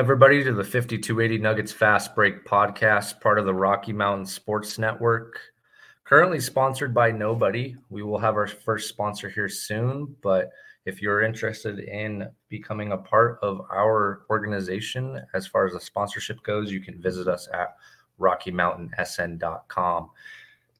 Everybody, to the 5280 Nuggets Fast Break podcast, part of the Rocky Mountain Sports Network. Currently sponsored by nobody. We will have our first sponsor here soon, but if you're interested in becoming a part of our organization as far as the sponsorship goes, you can visit us at rockymountainsn.com.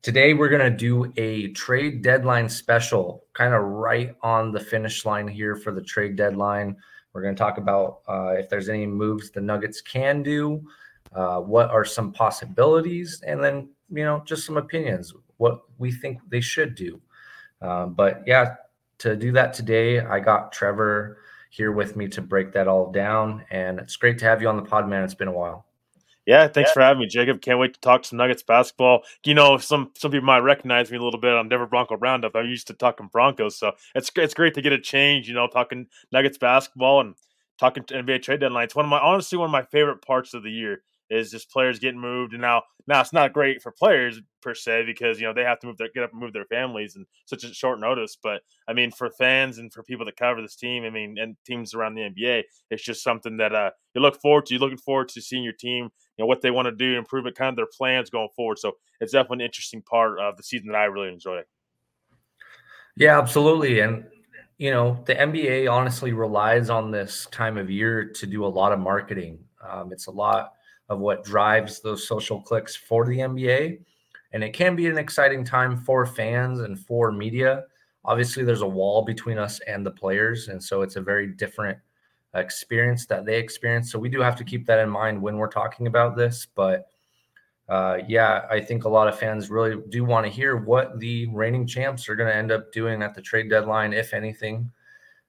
Today, we're going to do a trade deadline special, kind of right on the finish line here for the trade deadline. We're going to talk about uh, if there's any moves the Nuggets can do, uh, what are some possibilities, and then you know just some opinions, what we think they should do. Um, but yeah, to do that today, I got Trevor here with me to break that all down, and it's great to have you on the pod, man. It's been a while. Yeah, thanks yeah. for having me, Jacob. Can't wait to talk some Nuggets basketball. You know, some some people might recognize me a little bit on Denver Bronco Roundup. I'm used to talking Broncos, so it's it's great to get a change. You know, talking Nuggets basketball and talking NBA trade deadline. It's one of my honestly one of my favorite parts of the year is just players getting moved. And now, now it's not great for players per se because you know they have to move their get up and move their families in such a short notice. But I mean, for fans and for people that cover this team, I mean, and teams around the NBA, it's just something that uh, you look forward to. You're looking forward to seeing your team, you know, what they want to do, improve it, kind of their plans going forward. So it's definitely an interesting part of the season that I really enjoy. Yeah, absolutely, and you know, the NBA honestly relies on this time of year to do a lot of marketing. Um, it's a lot of what drives those social clicks for the NBA. And it can be an exciting time for fans and for media. Obviously, there's a wall between us and the players. And so it's a very different experience that they experience. So we do have to keep that in mind when we're talking about this. But uh, yeah, I think a lot of fans really do want to hear what the reigning champs are going to end up doing at the trade deadline, if anything.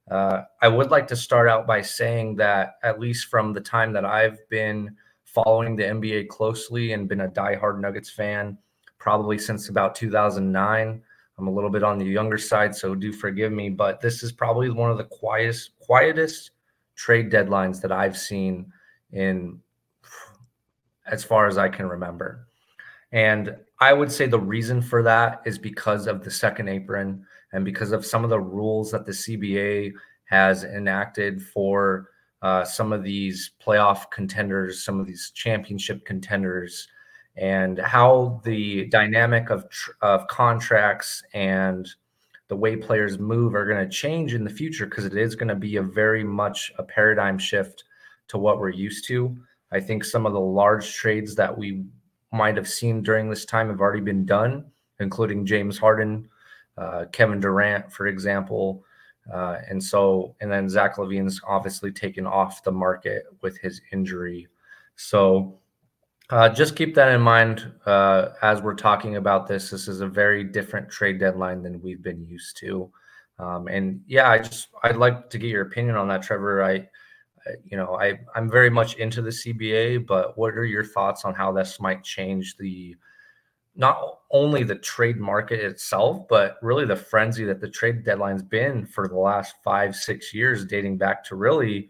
Uh, I would like to start out by saying that, at least from the time that I've been following the NBA closely and been a diehard Nuggets fan probably since about 2009. I'm a little bit on the younger side, so do forgive me, but this is probably one of the quietest, quietest trade deadlines that I've seen in as far as I can remember. And I would say the reason for that is because of the second apron and because of some of the rules that the CBA has enacted for uh, some of these playoff contenders, some of these championship contenders, and how the dynamic of of contracts and the way players move are going to change in the future because it is going to be a very much a paradigm shift to what we're used to. I think some of the large trades that we might have seen during this time have already been done, including James Harden, uh, Kevin Durant, for example. Uh, and so, and then Zach LaVine's obviously taken off the market with his injury. So, uh, just keep that in mind uh, as we're talking about this. This is a very different trade deadline than we've been used to. Um, and yeah, I just I'd like to get your opinion on that, Trevor. I, you know, I I'm very much into the CBA, but what are your thoughts on how this might change the not only the trade market itself, but really the frenzy that the trade deadline's been for the last five, six years, dating back to really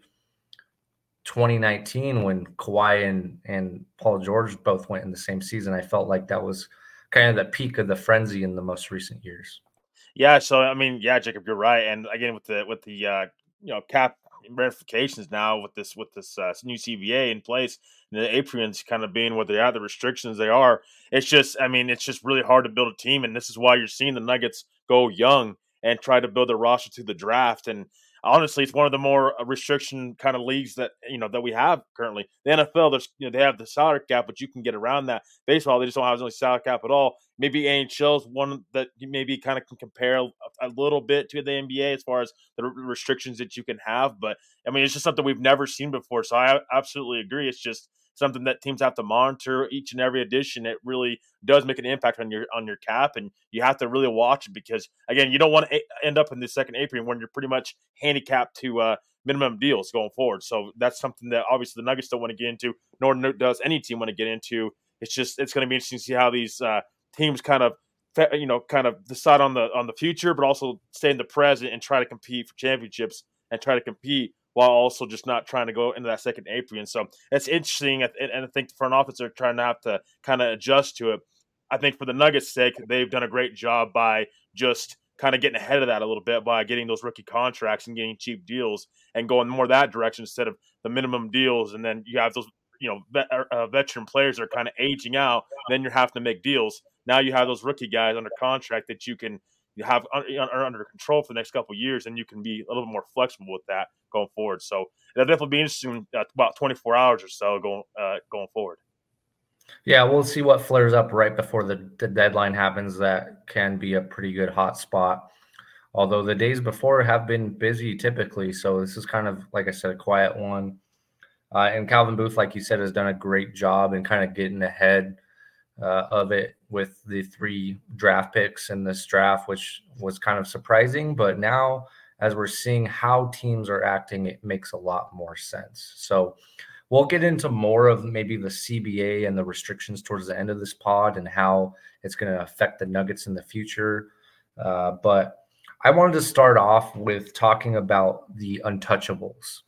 2019 when Kawhi and, and Paul George both went in the same season. I felt like that was kind of the peak of the frenzy in the most recent years. Yeah, so I mean, yeah, Jacob, you're right. And again, with the with the uh, you know cap ramifications now with this with this uh, new CBA in place, and the aprons kind of being what they are, the restrictions they are. It's just, I mean, it's just really hard to build a team, and this is why you're seeing the Nuggets go young and try to build their roster through the draft. And honestly, it's one of the more uh, restriction kind of leagues that you know that we have currently. The NFL, there's you know they have the salary cap, but you can get around that. Baseball, they just don't have any salary cap at all. Maybe NHL is one that you maybe kind of can compare a, a, little bit to the NBA as far as the restrictions that you can have. But I mean, it's just something we've never seen before. So I absolutely agree. It's just something that teams have to monitor each and every edition. It really does make an impact on your on your cap, and you have to really watch it because again, you don't want to end up in the second apron when you're pretty much handicapped to uh, minimum deals going forward. So that's something that obviously the Nuggets don't want to get into, nor does any team want to get into. It's just it's going to be interesting to see how these uh, teams kind of you know kind of decide on the on the future, but also stay in the present and try to compete for championships and try to compete while also just not trying to go into that second apron. So it's interesting, and I think the front office are trying to have to kind of adjust to it. I think for the Nuggets' sake, they've done a great job by just kind of getting ahead of that a little bit by getting those rookie contracts and getting cheap deals and going more that direction instead of the minimum deals. And then you have those, you know, vet, uh, veteran players are kind of aging out. Then you're having to make deals. Now you have those rookie guys under contract that you can you have are under control for the next couple years, and you can be a little bit more flexible with that going forward. So that'll definitely be interesting uh, about 24 hours or so going uh, going forward. Yeah, we'll see what flares up right before the, the deadline happens. That can be a pretty good hot spot. Although the days before have been busy typically, so this is kind of like I said, a quiet one. Uh, and Calvin Booth, like you said, has done a great job in kind of getting ahead uh, of it with the three draft picks in this draft, which was kind of surprising. But now, as we're seeing how teams are acting, it makes a lot more sense. So we'll get into more of maybe the CBA and the restrictions towards the end of this pod and how it's going to affect the Nuggets in the future. Uh, but I wanted to start off with talking about the untouchables.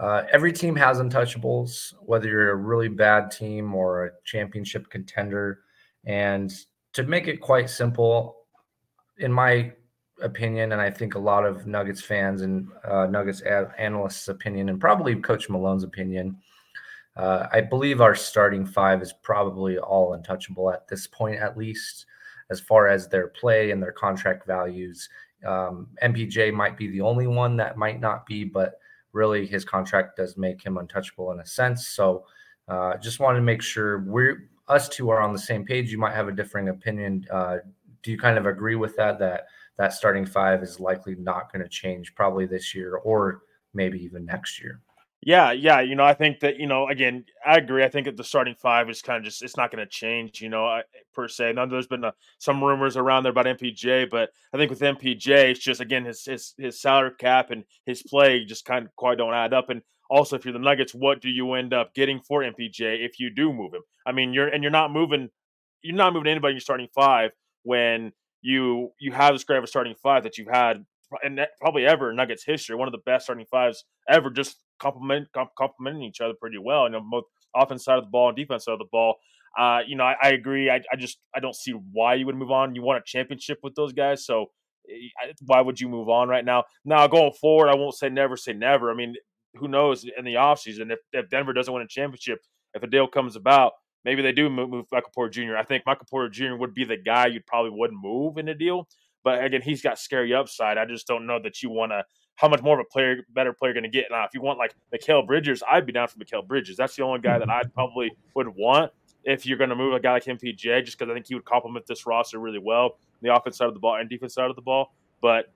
Uh, every team has untouchables, whether you're a really bad team or a championship contender. And to make it quite simple, in my opinion, and I think a lot of Nuggets fans and uh, Nuggets analysts' opinion, and probably Coach Malone's opinion, uh, I believe our starting five is probably all untouchable at this point, at least as far as their play and their contract values. Um, MPJ might be the only one that might not be, but really his contract does make him untouchable in a sense. So uh, just wanted to make sure we're us two are on the same page. You might have a differing opinion. Uh, do you kind of agree with that? That that starting five is likely not going to change probably this year or maybe even next year. Yeah, yeah. You know, I think that you know, again, I agree. I think that the starting five is kind of just it's not going to change. You know, per se. Now, there's been uh, some rumors around there about MPJ, but I think with MPJ, it's just again his his his salary cap and his play just kind of quite don't add up. And also, if you're the Nuggets, what do you end up getting for MPJ if you do move him? I mean, you're and you're not moving, you're not moving anybody in your starting five when you you have this great of a starting five that you've had and probably ever in Nuggets history, one of the best starting fives ever, just complement complementing each other pretty well. You know, both offense side of the ball and defense side of the ball. Uh, you know, I, I agree. I, I, just I don't see why you would move on. You want a championship with those guys, so eh, why would you move on right now? Now going forward, I won't say never say never. I mean, who knows in the offseason if, if Denver doesn't win a championship, if a deal comes about, maybe they do move, move Michael Porter Jr. I think Michael Porter Jr. would be the guy you probably wouldn't move in a deal. But again, he's got scary upside. I just don't know that you want to how much more of a player, better player, going to get. Now, if you want like Mikal Bridges, I'd be down for Mikal Bridges. That's the only guy that I probably would want if you're going to move a guy like MPJ, just because I think he would complement this roster really well, the offense side of the ball and defense side of the ball. But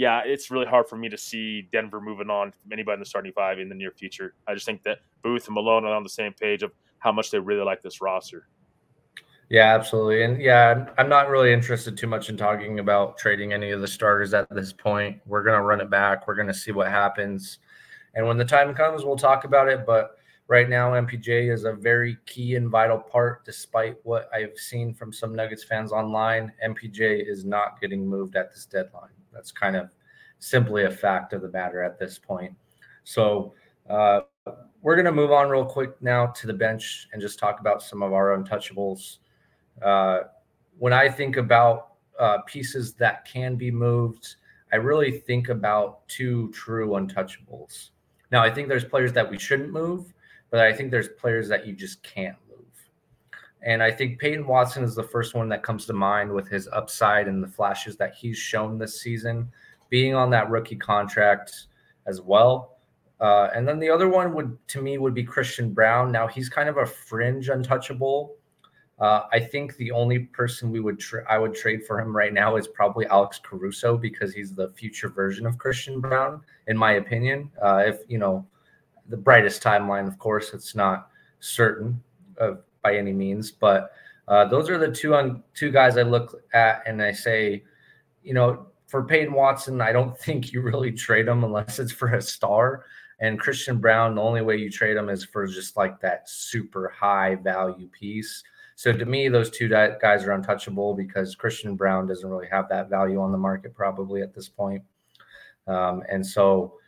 yeah, it's really hard for me to see Denver moving on anybody in the starting five in the near future. I just think that Booth and Malone are on the same page of how much they really like this roster. Yeah, absolutely. And yeah, I'm not really interested too much in talking about trading any of the starters at this point. We're going to run it back. We're going to see what happens. And when the time comes, we'll talk about it. But right now, MPJ is a very key and vital part, despite what I've seen from some Nuggets fans online. MPJ is not getting moved at this deadline. That's kind of simply a fact of the matter at this point. So, uh, we're going to move on real quick now to the bench and just talk about some of our untouchables. Uh, when I think about uh, pieces that can be moved, I really think about two true untouchables. Now, I think there's players that we shouldn't move, but I think there's players that you just can't. And I think Peyton Watson is the first one that comes to mind with his upside and the flashes that he's shown this season, being on that rookie contract as well. Uh, and then the other one would, to me, would be Christian Braun. Now he's kind of a fringe untouchable uh, I think the only person we would tra- I would trade for him right now is probably Alex Caruso because he's the future version of Christian Braun, in my opinion. Uh, if you know the brightest timeline, of course, it's not certain by any means, but uh, those are the two on two guys I look at and I say, you know, for Peyton Watson, I don't think you really trade him unless it's for a star. And Christian Braun, the only way you trade him is for just like that super high value piece. So to me, those two guys are untouchable because Christian Braun doesn't really have that value on the market probably at this point. Um, and so,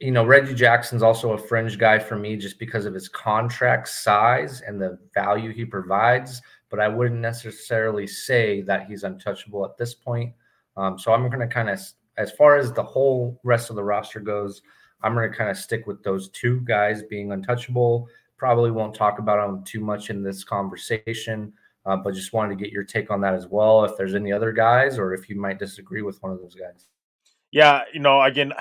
you know, Reggie Jackson's also a fringe guy for me just because of his contract size and the value he provides. But I wouldn't necessarily say that he's untouchable at this point. Um, so I'm going to kind of, as far as the whole rest of the roster goes, I'm going to kind of stick with those two guys being untouchable. Probably won't talk about them too much in this conversation, uh, but just wanted to get your take on that as well. If there's any other guys, or if you might disagree with one of those guys. Yeah, you know, again,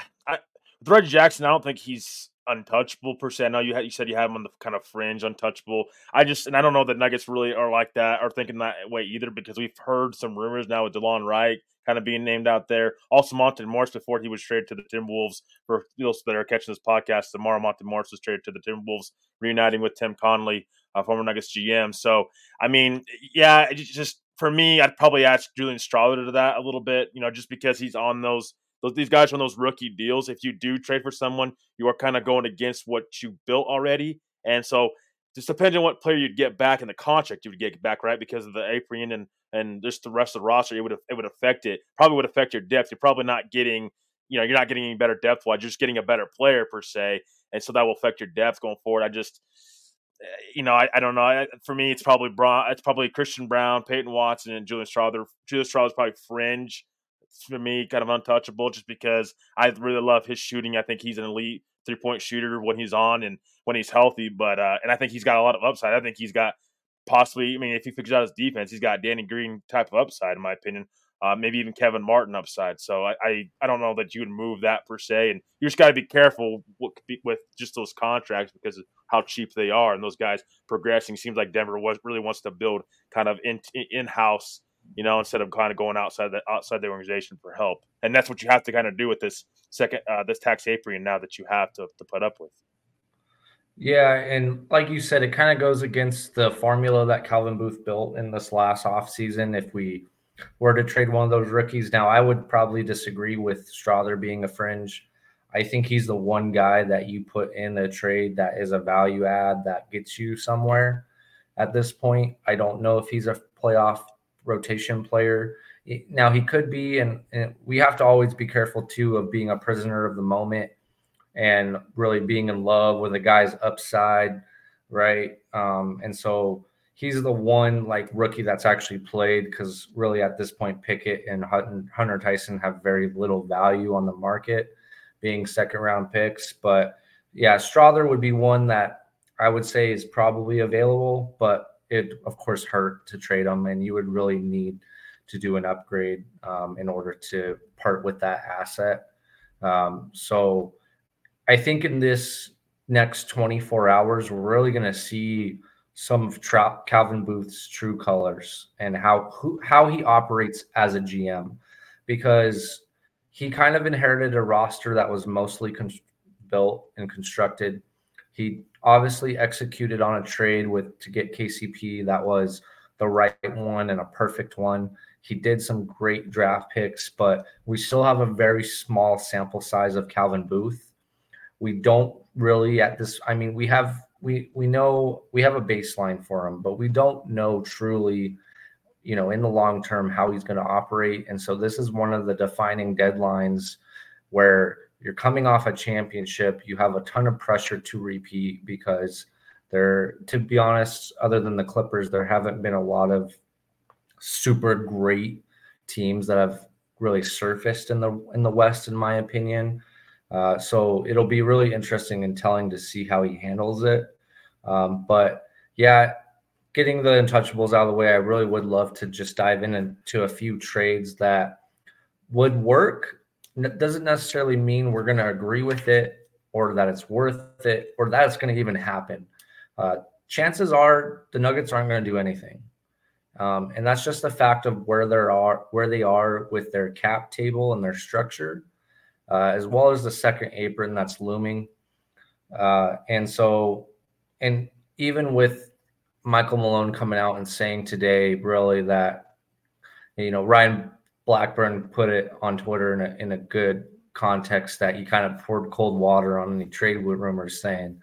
with Reggie Jackson, I don't think he's untouchable per se. I know you you said you have him on the kind of fringe untouchable. I just and I don't know that Nuggets really are like that or thinking that way either because we've heard some rumors now with Delon Wright kind of being named out there. Also, Monte Morris before he was traded to the Timberwolves. For those that are catching this podcast, tomorrow Monte Morris was traded to the Timberwolves, reuniting with Tim Connelly, uh, former Nuggets GM. So I mean, yeah, just for me, I'd probably ask Julian Strawther to that a little bit. You know, just because he's on those those these guys on those rookie deals. If you do trade for someone, you are kind of going against what you built already, and so just depending on what player you'd get back in the contract you would get back right because of the Apron and and just the rest of the roster, it would it would affect it. Probably would affect your depth. You're probably not getting you know you're not getting any better depth wise. You're just getting a better player per se, and so that will affect your depth going forward. I just eh, you know, I, I don't know. For me, it's probably Braun, it's probably Christian Braun, Peyton Watson, and Julian Strawther. Julian Strawther is probably fringe for me, kind of untouchable, just because I really love his shooting. I think he's an elite three point shooter when he's on and when he's healthy. But uh, and I think he's got a lot of upside. I think he's got possibly. I mean, if he figures out his defense, he's got Danny Green type of upside, in my opinion. Uh, maybe even Kevin Martin upside. So I, I, I don't know that you would move that per se, and you just got to be careful with just those contracts because of how cheap they are, and those guys progressing. Seems like Denver was really wants to build kind of in in house you know, instead of kind of going outside the outside the organization for help. And that's what you have to kind of do with this second uh, this tax apron now that you have to to put up with. Yeah, and like you said, it kind of goes against the formula that Calvin Booth built in this last offseason. If we were to trade one of those rookies, now I would probably disagree with Strawther being a fringe. I think he's the one guy that you put in a trade that is a value add that gets you somewhere at this point. I don't know if he's a playoff rotation player. Now he could be, and, and, we have to always be careful too of being a prisoner of the moment and really being in love with a guy's upside, right? Um, and so he's the one like rookie that's actually played because really at this point Pickett and Hunter Tyson have very little value on the market, being second round picks. But yeah, Strawther would be one that I would say is probably available, but it of course hurt to trade him, and you would really need to do an upgrade um, in order to part with that asset. Um, so I think in this next 24 hours, we're really going to see some of Calvin Booth's true colors and how who, how he operates as a GM, because he kind of inherited a roster that was mostly con- built and constructed. He obviously executed on a trade with to get KCP that was the right one and a perfect one. He did some great draft picks, but we still have a very small sample size of Calvin Booth. We don't really at this I mean we have we we know we have a baseline for him, but we don't know truly you know in the long term how he's going to operate and so this is one of the defining deadlines where you're coming off a championship. You have a ton of pressure to repeat because there, to be honest, other than the Clippers, there haven't been a lot of super great teams that have really surfaced in the in the West, in my opinion. Uh, so it'll be really interesting and telling to see how he handles it. Um, but yeah, getting the untouchables out of the way, I really would love to just dive in into a few trades that would work doesn't necessarily mean we're going to agree with it or that it's worth it or that it's going to even happen. Uh, chances are the Nuggets aren't going to do anything. Um, and that's just the fact of where they are, where they are with their cap table and their structure, uh, as well as the second apron that's looming. Uh, and so, and even with Michael Malone coming out and saying today, really that you know Ryan Blackburn put it on Twitter in a, in a good context that he kind of poured cold water on any trade rumors saying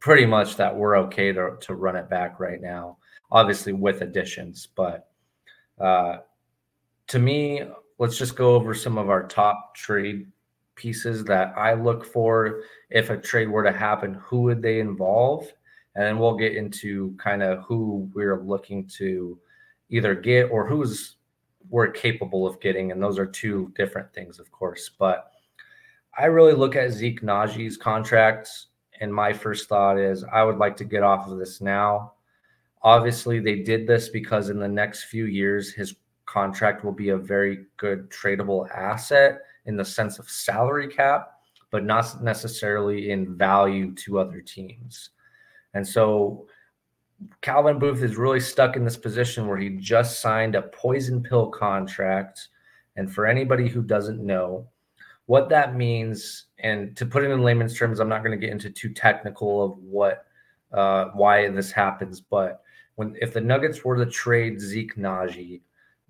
pretty much that we're okay to, to run it back right now, obviously with additions. But uh, to me, let's just go over some of our top trade pieces that I look for. If a trade were to happen, who would they involve? And then we'll get into kind of who we're looking to either get or who's we're capable of getting, and those are two different things, of course. But I really look at Zeke Nnaji's contracts, and my first thought is I would like to get off of this now. Obviously, they did this because in the next few years, his contract will be a very good tradable asset in the sense of salary cap, but not necessarily in value to other teams. And so Calvin Booth is really stuck in this position where he just signed a poison pill contract. And for anybody who doesn't know, what that means, and to put it in layman's terms, I'm not going to get into too technical of what uh, why this happens, but when if the Nuggets were to trade Zeke Nnaji,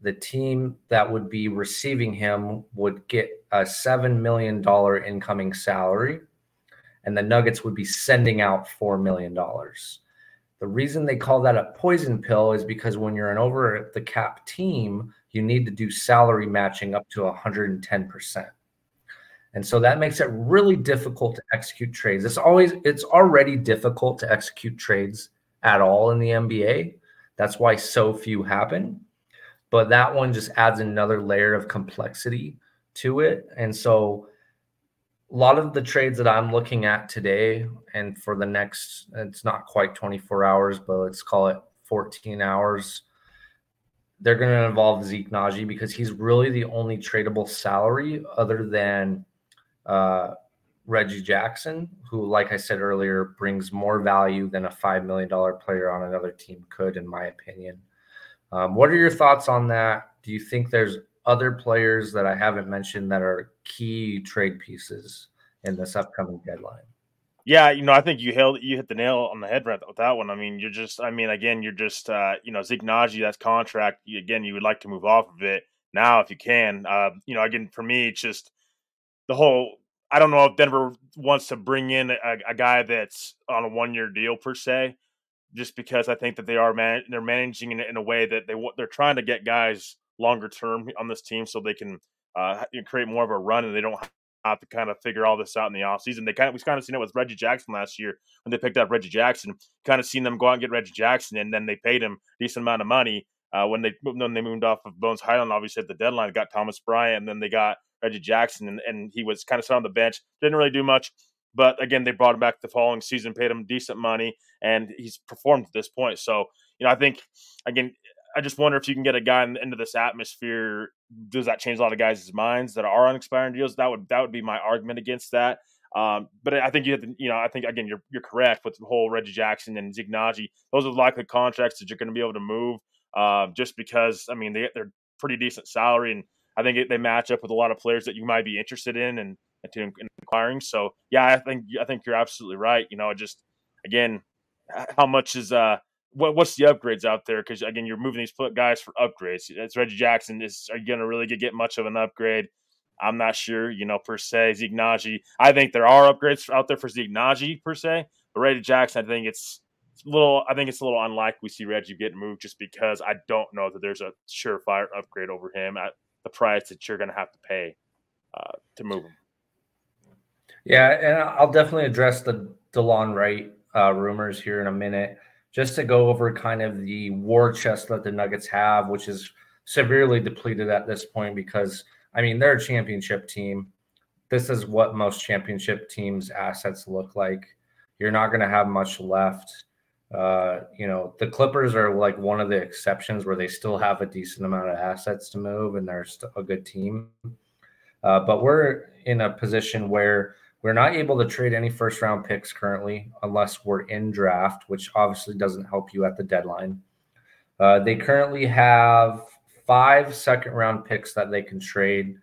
the team that would be receiving him would get a seven million dollar incoming salary, and the Nuggets would be sending out four million dollars. The reason they call that a poison pill is because when you're an over the cap team, you need to do salary matching up to 110%. And so that makes it really difficult to execute trades. It's always it's already difficult to execute trades at all in the NBA. That's why so few happen. But that one just adds another layer of complexity to it. And so a lot of the trades that I'm looking at today and for the next, it's not quite 24 hours, but let's call it 14 hours. They're going to involve Zeke Nnaji because he's really the only tradable salary other than uh, Reggie Jackson, who, like I said earlier, brings more value than a $5 million player on another team could, in my opinion. Um, what are your thoughts on that? Do you think there's other players that I haven't mentioned that are key trade pieces in this upcoming deadline? Yeah, you know, I think you held you hit the nail on the head with that one. I mean, you're just, I mean, again, you're just, uh, you know, Zeke Nnaji, that's contract. You, again, you would like to move off of it now if you can. Uh, you know, again, for me, it's just the whole. I don't know if Denver wants to bring in a, a guy that's on a one year deal per se, just because I think that they are man, they're managing in, in a way that they they're trying to get guys longer term on this team so they can uh, create more of a run and they don't have to kind of figure all this out in the offseason. They kind of we kind of seen it with Reggie Jackson last year when they picked up Reggie Jackson. Kind of seen them go out and get Reggie Jackson, and then they paid him a decent amount of money uh, when they when they moved off of Bones Hyland. Obviously at the deadline, got Thomas Bryant, and then they got Reggie Jackson, and, and he was kind of sat on the bench, didn't really do much. But again, they brought him back the following season, paid him decent money, and he's performed at this point. So, you know, I think again, I just wonder if you can get a guy into this atmosphere. Does that change a lot of guys' minds that are on expiring deals? That would that would be my argument against that. Um, but I think you have to, you know, I think again you're you're correct with the whole Reggie Jackson and Zeke Nnaji. Those are likely contracts that you're going to be able to move, uh, just because I mean they they're pretty decent salary, and I think it, they match up with a lot of players that you might be interested in and, and to inquiring. So yeah, I think I think you're absolutely right. You know, just again, how much is uh what, what's the upgrades out there? Because again, you're moving these guys for upgrades. It's Reggie Jackson. Is are you going to really get, much of an upgrade? I'm not sure, you know, per se. Zeke Nnaji, I think there are upgrades out there for Zeke Nnaji per se, but Reggie Jackson, I think it's, little. I think it's a little unlikely we see Reggie get moved just because I don't know that there's a surefire upgrade over him at the price that you're going to have to pay uh, to move him. Yeah, and I'll definitely address the Delon Wright uh, rumors here in a minute just to go over kind of the war chest that the Nuggets have, which is severely depleted at this point because, I mean, they're a championship team. This is what most championship teams' assets look like. You're not going to have much left. Uh, you know, the Clippers are like one of the exceptions where they still have a decent amount of assets to move and they're still a good team. Uh, but we're in a position where we're not able to trade any first round picks currently unless we're in draft, which obviously doesn't help you at the deadline. Uh, they currently have five second round picks that they can trade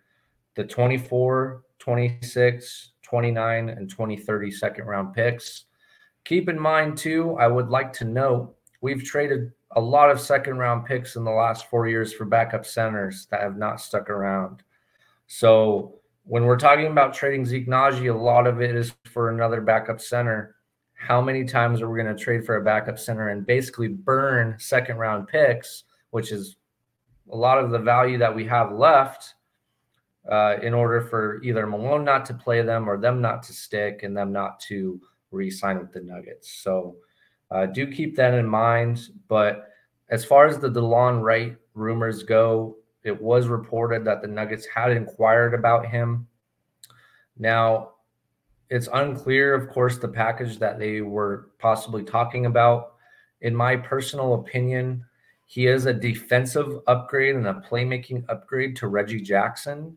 the 24, 26, 29, and 2030 second round picks. Keep in mind, too, I would like to note we've traded a lot of second round picks in the last four years for backup centers that have not stuck around. So when we're talking about trading Zeke a lot of it is for another backup center. How many times are we going to trade for a backup center and basically burn second round picks, which is a lot of the value that we have left uh, in order for either Malone not to play them or them not to stick and them not to re sign with the Nuggets. So uh, do keep that in mind. But as far as the Delon Wright rumors go, it was reported that the Nuggets had inquired about him. Now, it's unclear, of course, the package that they were possibly talking about. In my personal opinion, he is a defensive upgrade and a playmaking upgrade to Reggie Jackson.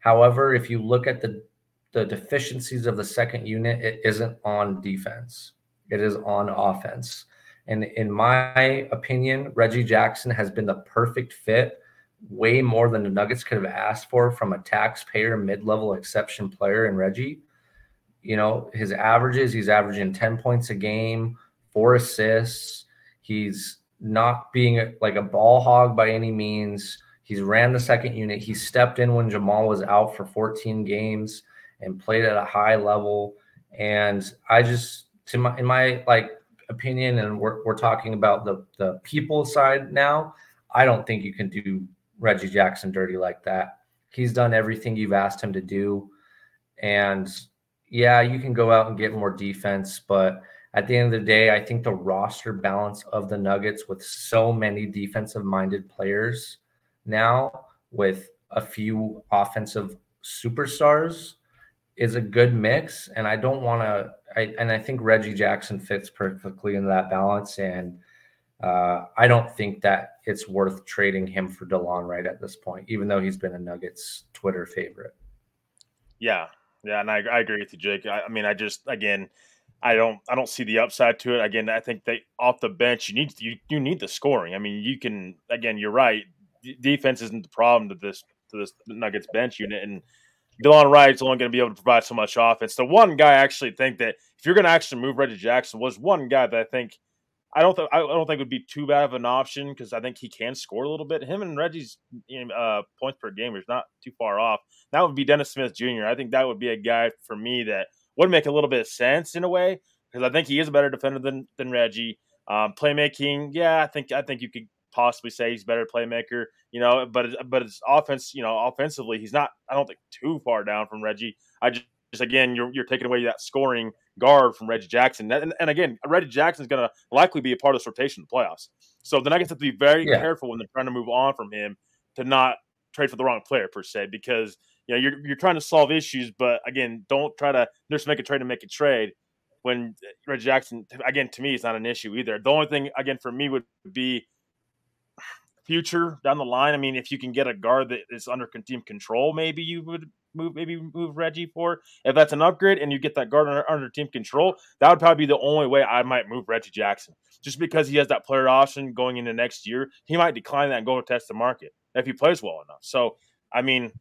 However, if you look at the the deficiencies of the second unit, it isn't on defense. It is on offense. And in my opinion, Reggie Jackson has been the perfect fit, way more than the Nuggets could have asked for from a taxpayer mid-level exception player in Reggie. You know, his averages, he's averaging 10 points a game, four assists. He's not being like a ball hog by any means. He's ran the second unit. He stepped in when Jamal was out for 14 games and played at a high level. And I just, to my, in my like opinion, and we're, we're talking about the the people side now. I don't think you can do Reggie Jackson dirty like that. He's done everything you've asked him to do, and yeah, you can go out and get more defense, but at the end of the day, I think the roster balance of the Nuggets with so many defensive minded players now, with a few offensive superstars, is a good mix. And I don't want to, I, and I think Reggie Jackson fits perfectly in that balance. And uh, I don't think that it's worth trading him for Delon Wright at this point, even though he's been a Nuggets Twitter favorite. Yeah. Yeah. And I, I agree with you, Jake. I, I mean, I just, again, I don't I don't see the upside to it. Again, I think they off the bench you need you, you need the scoring. I mean, you can again, you're right. D- defense isn't the problem to this to this Nuggets bench unit, and Delon Wright's only going to be able to provide so much offense. The one guy I actually think that if you're going to actually move Reggie Jackson was one guy that I think I don't think I don't think would be too bad of an option because I think he can score a little bit. Him and Reggie's uh, points per game is not too far off. That would be Dennis Smith Jr. I think that would be a guy for me that would make a little bit of sense in a way because I think he is a better defender than than Reggie. Um, playmaking, yeah, I think I think you could possibly say he's better playmaker, you know, but but his offense, you know, offensively, he's not. I don't think too far down from Reggie. I just, just again, you're you're taking away that scoring guard from Reggie Jackson, and, and again, Reggie Jackson is going to likely be a part of this rotation in the playoffs. So the Nuggets have to be very yeah. careful when they're trying to move on from him to not trade for the wrong player per se, because you know you're you're trying to solve issues, but again, don't try to just make a trade to make a trade. When uh, Reggie Jackson, again, to me, it's not an issue either. The only thing, again, for me would be future down the line. I mean, if you can get a guard that is under team control, maybe you would move maybe move Reggie for. If that's an upgrade and you get that guard under, under, team control, that would probably be the only way I might move Reggie Jackson. Just because he has that player option going into next year, he might decline that and go test the market if he plays well enough. So, I mean,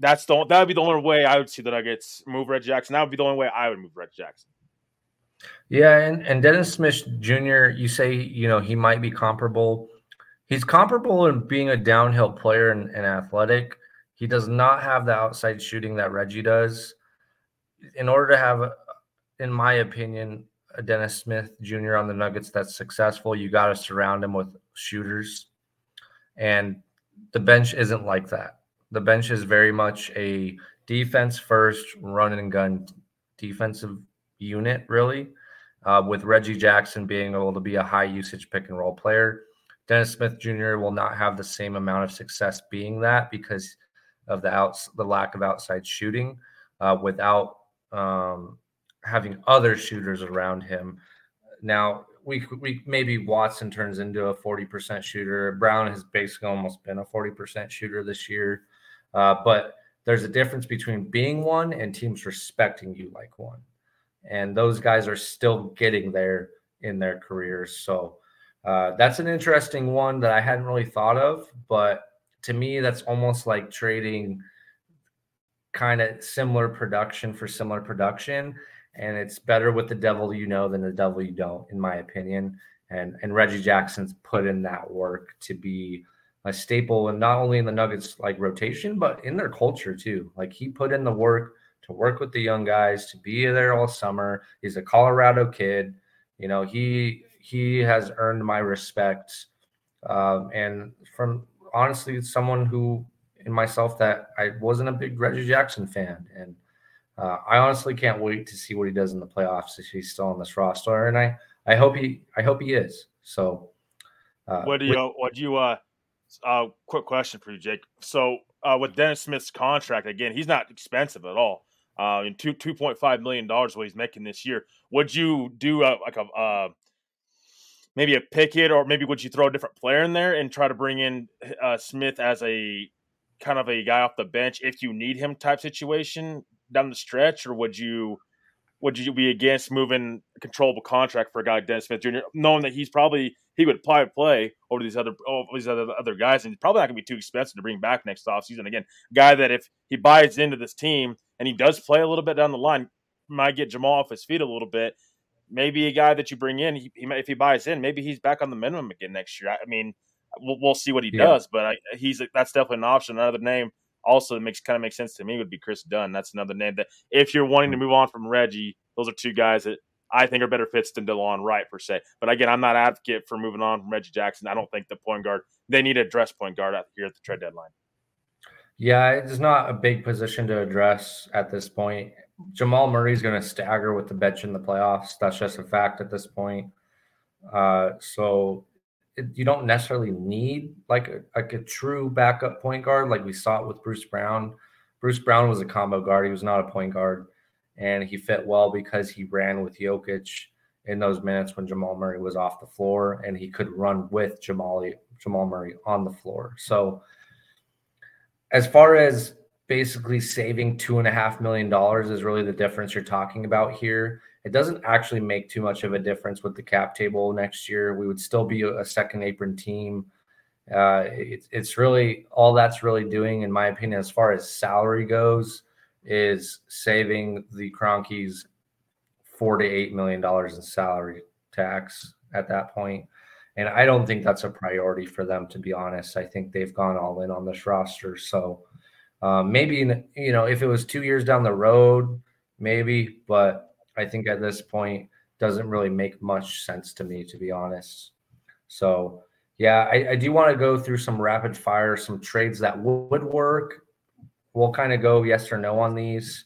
that's the that would be the only way I would see the Nuggets move Reggie Jackson. That would be the only way I would move Reggie Jackson. Yeah, and, and Dennis Smith Jr., you say, you know, he might be comparable He's comparable in being a downhill player and, and athletic. He does not have the outside shooting that Reggie does. In order to have, in my opinion, a Dennis Smith Jr. on the Nuggets that's successful, you got to surround him with shooters. And the bench isn't like that. The bench is very much a defense first, run and gun defensive unit, really, uh, with Reggie Jackson being able to be a high usage pick and roll player. Dennis Smith Jr. will not have the same amount of success being that because of the outs the lack of outside shooting uh, without um, having other shooters around him. Now we we maybe Watson turns into a forty percent shooter. Braun has basically almost been a forty percent shooter this year, uh, but there's a difference between being one and teams respecting you like one, and those guys are still getting there in their careers. So uh, that's an interesting one that I hadn't really thought of, but to me, that's almost like trading kind of similar production for similar production. And it's better with the devil you know than the devil you don't, in my opinion. And and Reggie Jackson's put in that work to be a staple and not only in the Nuggets like rotation, but in their culture too. Like he put in the work to work with the young guys, to be there all summer. He's a Colorado kid. You know, he he has earned my respect. Um, and from honestly, someone who in myself that I wasn't a big Reggie Jackson fan, and uh, I honestly can't wait to see what he does in the playoffs if he's still on this roster. And I, I hope he, I hope he is. So, uh, what do you, what do you, uh, Uh, quick question for you, Jake. So uh, with Dennis Smith's contract, again, he's not expensive at all. Uh, in two two point five million dollars what he's making this year. Would you do a, like a uh, maybe a Pickett or maybe would you throw a different player in there and try to bring in uh, Smith as a kind of a guy off the bench if you need him type situation down the stretch, or would you would you be against moving a controllable contract for a guy like Dennis Smith Jr., knowing that he's probably he would probably play over these other over these other other guys, and probably not going to be too expensive to bring back next offseason. Again, guy that if he buys into this team and he does play a little bit down the line, might get Jamal off his feet a little bit. Maybe a guy that you bring in, he, he if he buys in, maybe he's back on the minimum again next year. I mean, we'll, we'll see what he yeah. does, but I, he's that's definitely an option. Another name also makes kind of makes sense to me would be Kris Dunn. That's another name that if you're wanting to mm. move on from Reggie, those are two guys that I think are better fits than Delon Wright per se. But again, I'm not advocate for moving on from Reggie Jackson. I don't think the point guard they need to address point guard out here at the trade deadline. Yeah, it's not a big position to address at this point. Jamal Murray's going to stagger with the bench in the playoffs. That's just a fact at this point. Uh, so it, you don't necessarily need like a, like a true backup point guard like we saw it with Bruce Brown. Bruce Brown was a combo guard. He was not a point guard, and he fit well because he ran with Jokic in those minutes when Jamal Murray was off the floor, and he could run with Jamal Jamal Murray on the floor. So, as far as basically saving two and a half million dollars is really the difference you're talking about here. It doesn't actually make too much of a difference with the cap table next year. We would still be a second apron team. Uh, it, it's really all that's really doing, in my opinion, as far as salary goes, is saving the Kroenkes four to eight million dollars in salary tax at that point. And I don't think that's a priority for them, to be honest. I think they've gone all in on this roster. So um, maybe you know if it was two years down the road, maybe, but I think at this point doesn't really make much sense to me, to be honest. So, yeah, I, I do want to go through some rapid fire, some trades that would work. We'll kind of go yes or no on these,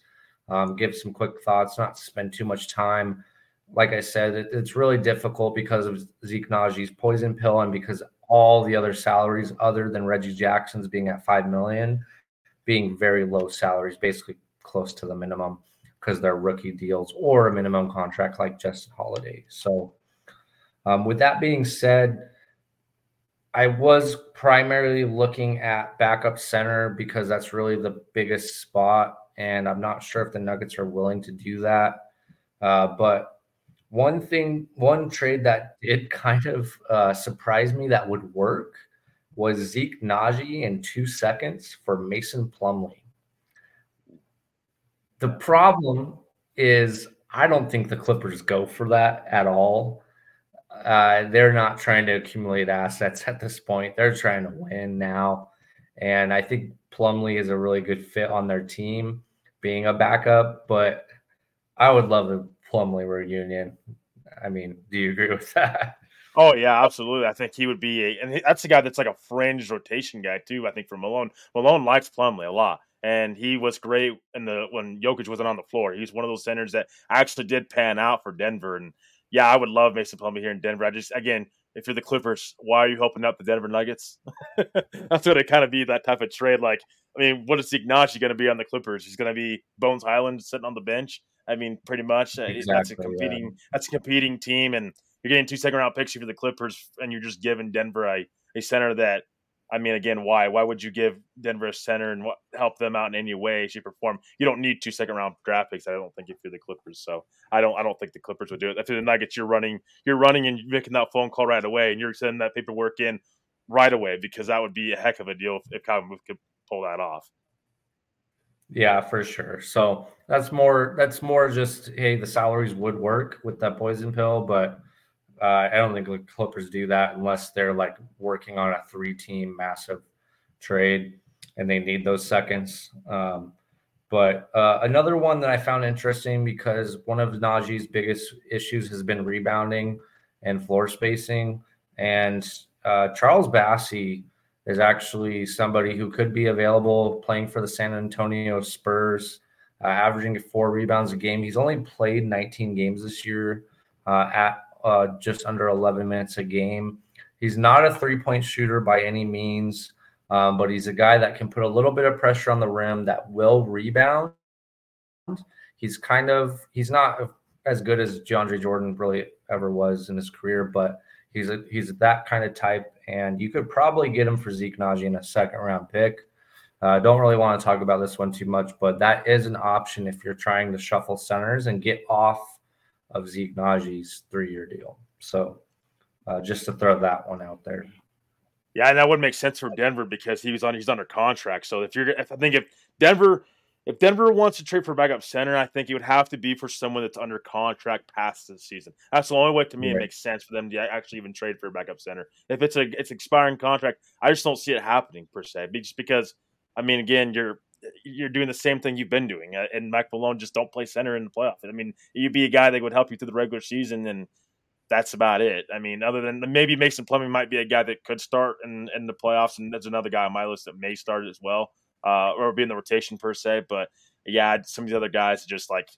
um, give some quick thoughts, not spend too much time. Like I said, it, it's really difficult because of Zeke Nnaji's poison pill and because all the other salaries other than Reggie Jackson's being at five million, being very low salaries, basically close to the minimum because they're rookie deals or a minimum contract like Justin Holiday. So, um, with that being said, I was primarily looking at backup center because that's really the biggest spot. And I'm not sure if the Nuggets are willing to do that. Uh, but one thing, one trade that did kind of uh, surprise me that would work was Zeke Nnaji in two seconds for Mason Plumlee. The problem is, I don't think the Clippers go for that at all. Uh, they're not trying to accumulate assets at this point. They're trying to win now. And I think Plumlee is a really good fit on their team, being a backup. But I would love the Plumlee reunion. I mean, do you agree with that? Oh yeah, absolutely. I think he would be a, and that's the guy that's like a fringe rotation guy too. I think for Malone, Malone likes Plumlee a lot and he was great in the when Jokic wasn't on the floor. He's one of those centers that actually did pan out for Denver. And yeah, I would love Mason Plumlee here in Denver. I just again, if you're the Clippers, why are you helping out the Denver Nuggets? That's going to kind of be that type of trade. Like, I mean, what is Ignacy going to be on the Clippers? He's going to be Bones Hyland sitting on the bench. I mean, pretty much. Exactly, that's a competing. Yeah. That's a competing team, and you're getting two second round picks for the Clippers, and you're just giving Denver a, a center that I mean, again, why? Why would you give Denver a center and what, help them out in any way, shape, or form? You don't need two second round draft picks. I don't think if you're the Clippers. So I don't. I don't think the Clippers would do it. If you're the Nuggets, you're running, you're running and making that phone call right away, and you're sending that paperwork in right away because that would be a heck of a deal if, if Booth could pull that off. Yeah, for sure. So that's more. That's more just hey, the salaries would work with that poison pill, but uh, I don't think the Clippers do that unless they're like working on a three-team massive trade and they need those seconds. Um, but uh, another one that I found interesting because one of Nnaji's biggest issues has been rebounding and floor spacing, and uh, Charles Bassey is actually somebody who could be available playing for the San Antonio Spurs, uh, averaging four rebounds a game. He's only played 19 games this year uh, at uh, just under 11 minutes a game. He's not a three point shooter by any means, um, but he's a guy that can put a little bit of pressure on the rim that will rebound. He's kind of he's not as good as DeAndre Jordan really ever was in his career, but he's a, he's that kind of type, and you could probably get him for Zeke Nnaji in a second round pick. I uh, don't really want to talk about this one too much, but that is an option if you're trying to shuffle centers and get off of Zeke Nnaji's three year deal. So uh, just to throw that one out there. Yeah, and that would make sense for Denver because he was on he's under contract. So if you're if I think if Denver if Denver wants to trade for backup center, I think it would have to be for someone that's under contract past the season. That's the only way to me right. it makes sense for them to actually even trade for a backup center. If it's a it's expiring contract, I just don't see it happening per se. Just because I mean, again, you're you're doing the same thing you've been doing, uh, and Mike Malone just don't play center in the playoff. I mean, you'd be a guy that would help you through the regular season, and that's about it. I mean, other than maybe Mason Plumlee might be a guy that could start in, in the playoffs, and there's another guy on my list that may start as well, uh, or be in the rotation per se. But yeah, some of these other guys just like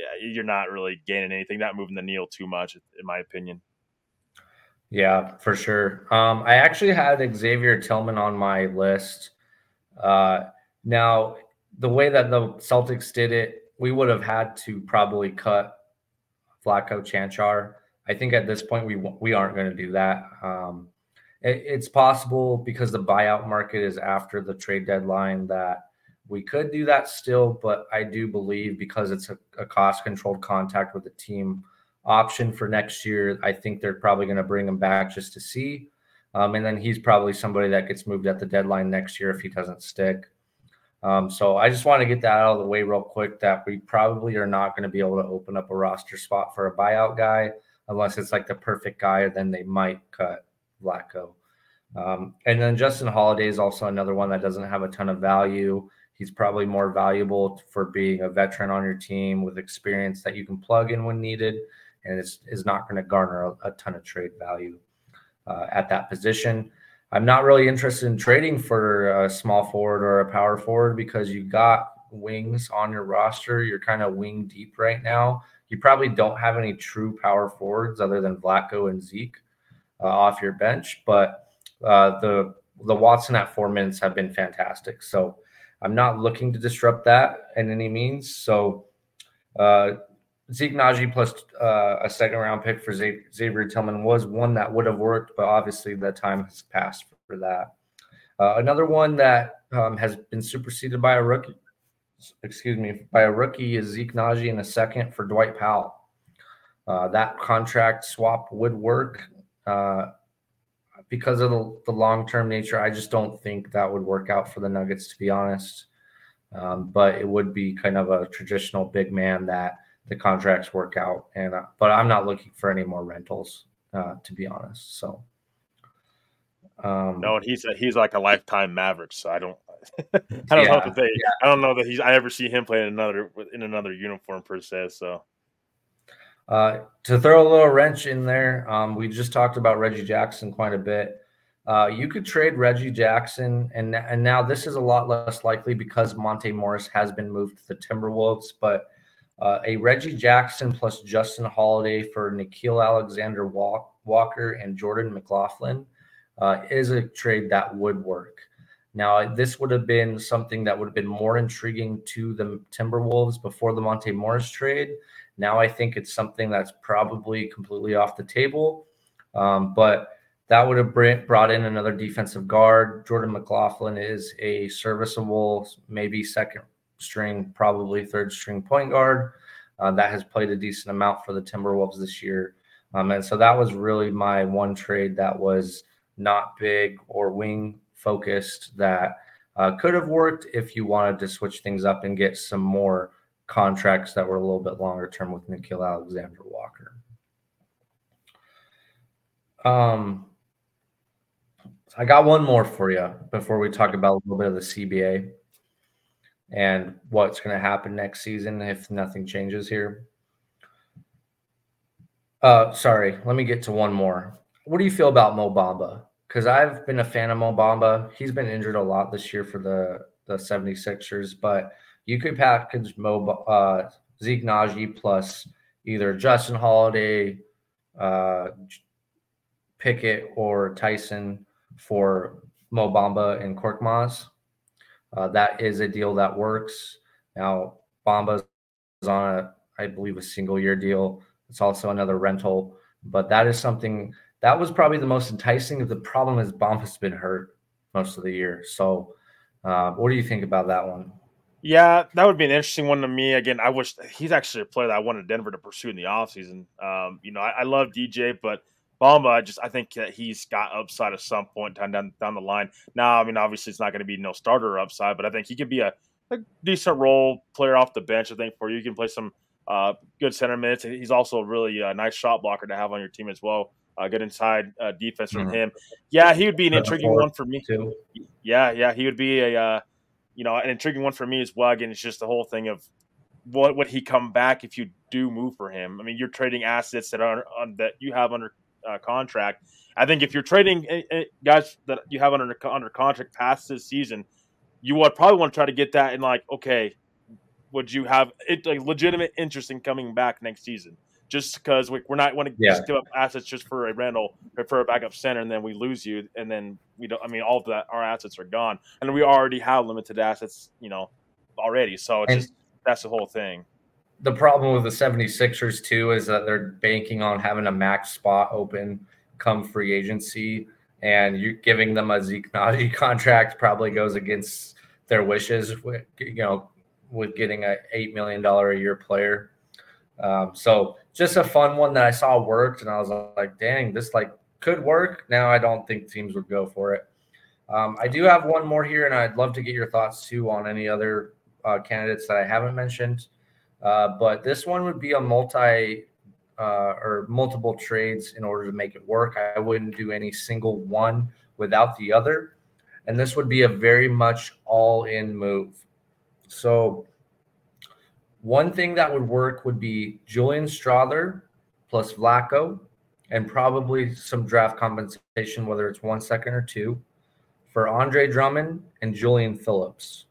yeah, you're not really gaining anything, not moving the needle too much, in my opinion. Yeah, for sure. Um, I actually had Xavier Tillman on my list. Uh, now, the way that the Celtics did it, we would have had to probably cut Vlatko Cancar. I think at this point we we aren't going to do that. Um, it, it's possible because the buyout market is after the trade deadline that we could do that still, but I do believe because it's a, a cost controlled contact with the team option for next year, I think they're probably going to bring him back just to see. Um, and then he's probably somebody that gets moved at the deadline next year if he doesn't stick. Um, so I just want to get that out of the way real quick that we probably are not going to be able to open up a roster spot for a buyout guy unless it's like the perfect guy, then they might cut Vlatko. Um, and then Justin Holiday is also another one that doesn't have a ton of value. He's probably more valuable for being a veteran on your team with experience that you can plug in when needed, and it's is not going to garner a, a, ton of trade value uh, at that position. I'm not really interested in trading for a small forward or a power forward because you've got wings on your roster. You're kind of wing deep right now. You probably don't have any true power forwards other than Vlatko and Zeke uh, off your bench, but uh, the the Watson at four minutes have been fantastic. So I'm not looking to disrupt that in any means. So uh, Zeke Nnaji plus uh, a second round pick for Xavier Tillman was one that would have worked, but obviously the time has passed for that. Uh, another one that um, has been superseded by a rookie, excuse me, by a rookie is Zeke Nnaji in a second for Dwight Powell. Uh, that contract swap would work uh, because of the, the long term nature. I just don't think that would work out for the Nuggets, to be honest. Um, but it would be kind of a traditional big man that the contracts work out. And uh, but I'm not looking for any more rentals, uh, to be honest. So. Um, no, and he's a, he's like a lifetime Maverick, so I don't I don't yeah, know that they yeah. I don't know that he's I ever see him play in another in another uniform per se. So uh, to throw a little wrench in there, um, we just talked about Reggie Jackson quite a bit. Uh, you could trade Reggie Jackson, and and now this is a lot less likely because Monte Morris has been moved to the Timberwolves, but uh, a Reggie Jackson plus Justin Holiday for Nickeil Alexander Walker and Jordan McLaughlin uh, is a trade that would work. Now, this would have been something that would have been more intriguing to the Timberwolves before the Monte Morris trade. Now, I think it's something that's probably completely off the table. Um, but that would have brought in another defensive guard. Jordan McLaughlin is a serviceable, maybe second string, probably third string point guard uh, that has played a decent amount for the Timberwolves this year. Um, and so that was really my one trade that was not big or wing focused that uh, could have worked if you wanted to switch things up and get some more contracts that were a little bit longer term with Nickeil Alexander Walker. Um, I got one more for you before we talk about a little bit of the CBA and what's going to happen next season if nothing changes here. Uh, sorry, let me get to one more. What do you feel about Mo Bamba? Because I've been a fan of Mo Bamba. He's been injured a lot this year for the, the 76ers, but you could package Mo, uh, Zeke Nnaji plus either Justin Holiday, uh, Pickett or Tyson for Mo Bamba and Korkmaz. Uh, that is a deal that works. Now, Bamba is on a, I believe, a single year deal. It's also another rental, but that is something that was probably the most enticing. Of the problem is Bamba's been hurt most of the year. So, uh, what do you think about that one? Yeah, that would be an interesting one to me. Again, I wish he's actually a player that I wanted Denver to pursue in the offseason. Um, you know, I, I, love DJ, but Bamba, I just I think that he's got upside at some point down down, down the line. Now, I mean, obviously it's not going to be no starter upside, but I think he could be a, a, decent role player off the bench. I think for you, you can play some uh, good center minutes. He's also a really uh, nice shot blocker to have on your team as well. Uh, good inside uh, defense from mm-hmm. him. Yeah, he would be an intriguing one for me. Too. Yeah, yeah, he would be a uh, you know an intriguing one for me as well. Again, it's just the whole thing of what would he come back if you do move for him? I mean, you're trading assets that are on, that you have under uh, contract. I think if you're trading eh, eh, guys that you have under under contract past this season, you would probably want to try to get that in like okay, would you have it like legitimate interest in coming back next season? Just because we, are not want to yeah. just give up assets just for a rental or for a backup center, and then we lose you, and then we don't. I mean, all of that our assets are gone, and we already have limited assets, you know, already. So it's and just that's the whole thing. The problem with the 76ers too is that they're banking on having a max spot open come free agency, and you giving them a Zeke Nnaji contract probably goes against their wishes. With, you know, with getting a eight million dollar a year player. Um, so just a fun one that I saw worked, and I was like, "Dang, this like could work." Now I don't think teams would go for it. Um, I do have one more here, and I'd love to get your thoughts too on any other uh, candidates that I haven't mentioned. Uh, but this one would be a multi uh, or multiple trades in order to make it work. I wouldn't do any single one without the other. And this would be a very much all in move. So one thing that would work would be Julian Strawther plus Vlatko and probably some draft compensation, whether it's one second or two, for Andre Drummond and Julian Phillips.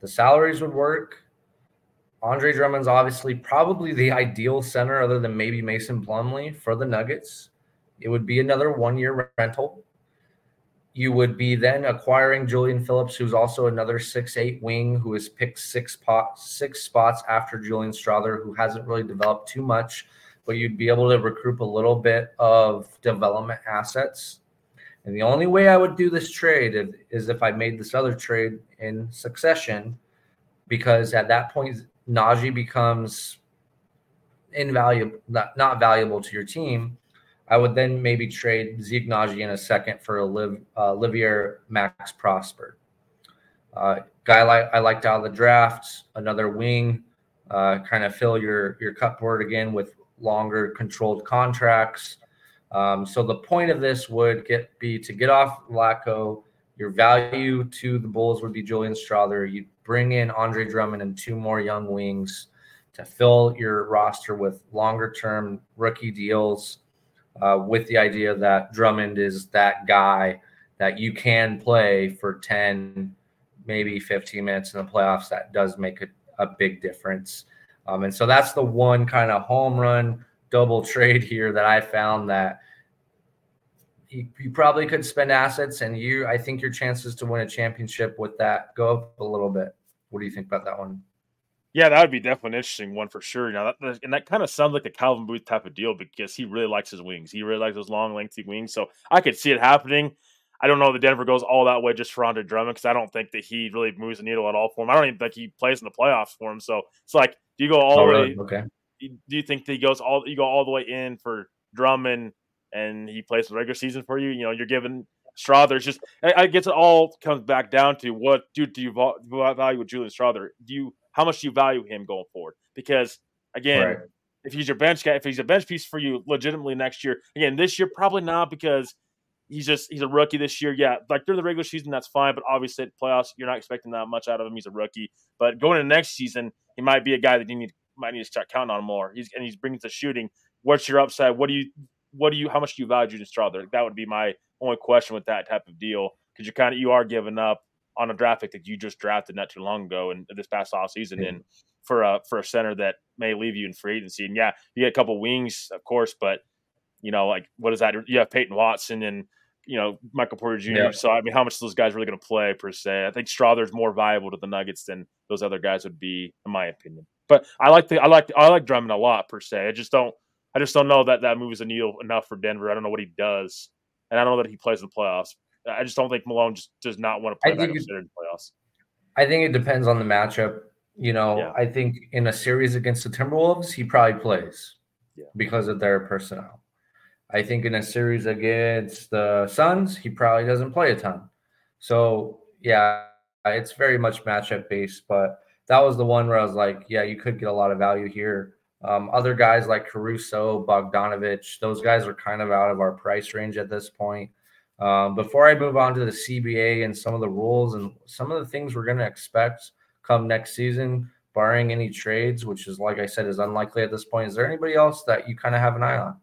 The salaries would work. Andre Drummond's obviously probably the ideal center, other than maybe Mason Plumlee for the Nuggets. It would be another one year rental you would be then acquiring Julian Phillips, who's also another six eight wing who has picked six pot, six spots after Julian Strawther, who hasn't really developed too much, but you'd be able to recruit a little bit of development assets. And the only way I would do this trade is if I made this other trade in succession, because at that point Nnaji becomes invaluable, not, not valuable to your team I would then maybe trade Zeke Nnaji in a second for Oliv, uh, Olivier Max Prosper. Uh, guy like I liked out of the draft, another wing, uh, kind of fill your your cupboard again with longer controlled contracts. Um, so the point of this would get be to get off Vlatko. Your value to the Bulls would be Julian Strawther. You bring in Andre Drummond and two more young wings to fill your roster with longer term rookie deals uh, with the idea that Drummond is that guy that you can play for 10, maybe 15 minutes in the playoffs. That does make a, a big difference. Um, and so that's the one kind of home run double trade here that I found that you, you, probably could spend assets and you I think your chances to win a championship with that go up a little bit. What do you think about that one? Yeah, that would be definitely an interesting one for sure. Now, that, and that kind of sounds like a Calvin Booth type of deal because he really likes his wings. He really likes those long, lengthy wings. So I could see it happening. I don't know that Denver goes all that way just for Andre Drummond because I don't think that he really moves the needle at all for him. I don't even think he plays in the playoffs for him. So it's like, do you go all oh, the way? Okay. Do you think that he goes all? You go all the way in for Drummond and he plays the regular season for you? You know, you're giving Strawther. It's just I, I guess it all comes back down to what do do you value with Julian Strawther? Do you how much do you value him going forward? Because again, right. if he's your bench guy, if he's a bench piece for you legitimately next year, again, this year probably not because he's just he's a rookie this year. Yeah, like during the regular season, that's fine, but obviously at playoffs, you're not expecting that much out of him. He's a rookie. But going into next season, he might be a guy that you need might need to start counting on more. He's and he's bringing the shooting. What's your upside? What do you what do you how much do you value Julian Strawther? That would be my only question with that type of deal because you kind of you are giving up on a draft pick that you just drafted not too long ago and this past off season in for a for a center that may leave you in free agency. And yeah, you get a couple wings, of course, but you know, like what is that? You have Peyton Watson and you know Michael Porter Jr. Yeah. So I mean, how much those guys really going to play per se? I think Strawther's more viable to the Nuggets than those other guys would be, in my opinion. But I like the I like I like Drummond a lot per se. I just don't I just don't know that that moves a needle enough for Denver. I don't know what he does, and I don't know that he plays in the playoffs. I just don't think Malone just does not want to play that in the playoffs. I think it depends on the matchup. You know, yeah. I think in a series against the Timberwolves, he probably plays yeah. because of their personnel. I think in a series against the Suns, he probably doesn't play a ton. So yeah, it's very much matchup based, but that was the one where I was like, yeah, you could get a lot of value here. Um, other guys like Caruso, Bogdanovich, those guys are kind of out of our price range at this point. Um, before I move on to the CBA and some of the rules and some of the things we're going to expect come next season, barring any trades, which is like I said is unlikely at this point. Is there anybody else that you kind of have an eye on?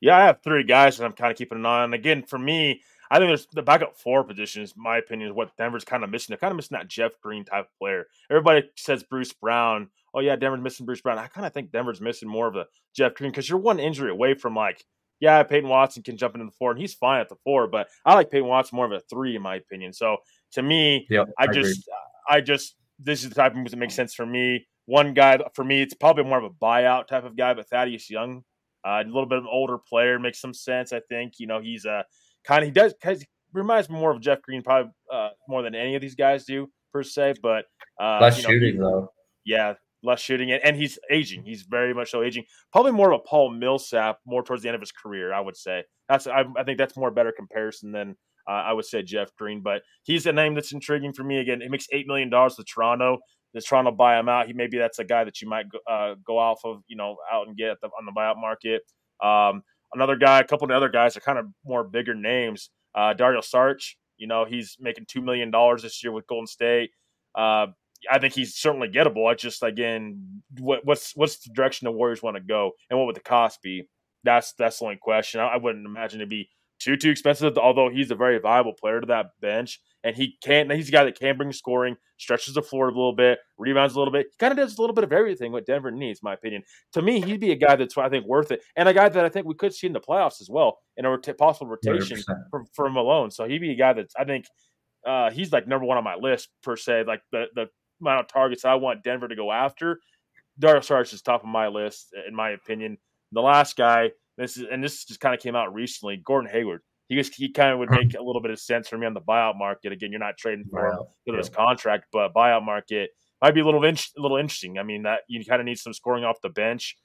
Yeah, I have three guys that I'm kind of keeping an eye on. Again, for me, I think there's the backup four positions. My opinion is what Denver's kind of missing. They're kind of missing that Jeff Green type player. Everybody says Bruce Brown oh yeah, Denver's missing Bruce Brown. I kind of think Denver's missing more of a Jeff Green because you're one injury away from like, yeah, Peyton Watson can jump into the four and he's fine at the four, but I like Peyton Watson more of a three in my opinion. So to me, yep, I, I just. I just, this is the type of moves that makes sense for me. One guy for me, it's probably more of a buyout type of guy, but Thaddeus Young, uh, a little bit of an older player, makes some sense. I think you know he's a kind of he does he reminds me more of Jeff Green, probably uh, more than any of these guys do per se. But uh, less you know, shooting he, though. Yeah, less shooting, and, and he's aging. He's very much so aging. Probably more of a Paul Millsap, more towards the end of his career, I would say. That's I, I think that's more a better comparison than uh, I would say Jeff Green. But he's a name that's intriguing for me. Again, he makes eight million dollars to Toronto. Does Toronto buy him out? He maybe that's a guy that you might go, uh, go off of, you know, out and get the, on the buyout market. Um, another guy, a couple of the other guys are kind of more bigger names. Uh, Dario Saric, you know, he's making two million dollars this year with Golden State. Uh, I think he's certainly gettable. I just again, what, what's what's the direction the Warriors want to go, and what would the cost be? That's that's the only question. I, I wouldn't imagine it'd be too too expensive. Although he's a very viable player to that bench, and he can he's a guy that can bring scoring, stretches the floor a little bit, rebounds a little bit. He kind of does a little bit of everything what Denver needs, my opinion. To me, he'd be a guy that's I think worth it, and a guy that I think we could see in the playoffs as well in a rota- possible rotation for, for Malone. So he'd be a guy that I think uh, he's like number one on my list per se. Like the the amount of targets I want Denver to go after, Dario Saric is top of my list, in my opinion. The last guy, this is and this just kind of came out recently, Gordon Hayward. He just he kind of would make a little bit of sense for me on the buyout market. Again, you're not trading for him because of his contract, but buyout market might be a little in, a little interesting. I mean, that you kind of need some scoring off the bench.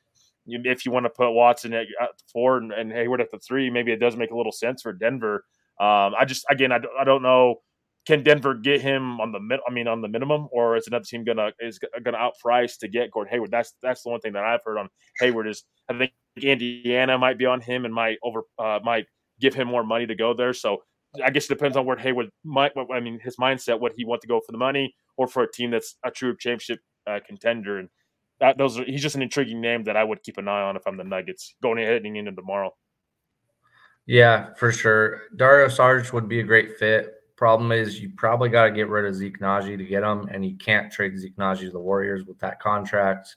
If you want to put Watson at, at four and, and, Hayward at the three, maybe it does make a little sense for Denver. Um, I just again, I, I don't know can Denver get him on the mid? I mean, on the minimum, or is another team gonna is gonna outprice to get Gordon Hayward? That's that's the one thing that I've heard on Hayward is I think Indiana might be on him and might over uh, might give him more money to go there. So I guess it depends on where Hayward might. I mean, his mindset, what he want to go for the money or for a team that's a true championship uh, contender. And that, those are, he's just an intriguing name that I would keep an eye on if I'm the Nuggets going heading into tomorrow. Yeah, for sure. Dario Saric would be a great fit. Problem is, you probably got to get rid of Zeke to get him, and you can't trade Zeke to the Warriors with that contract.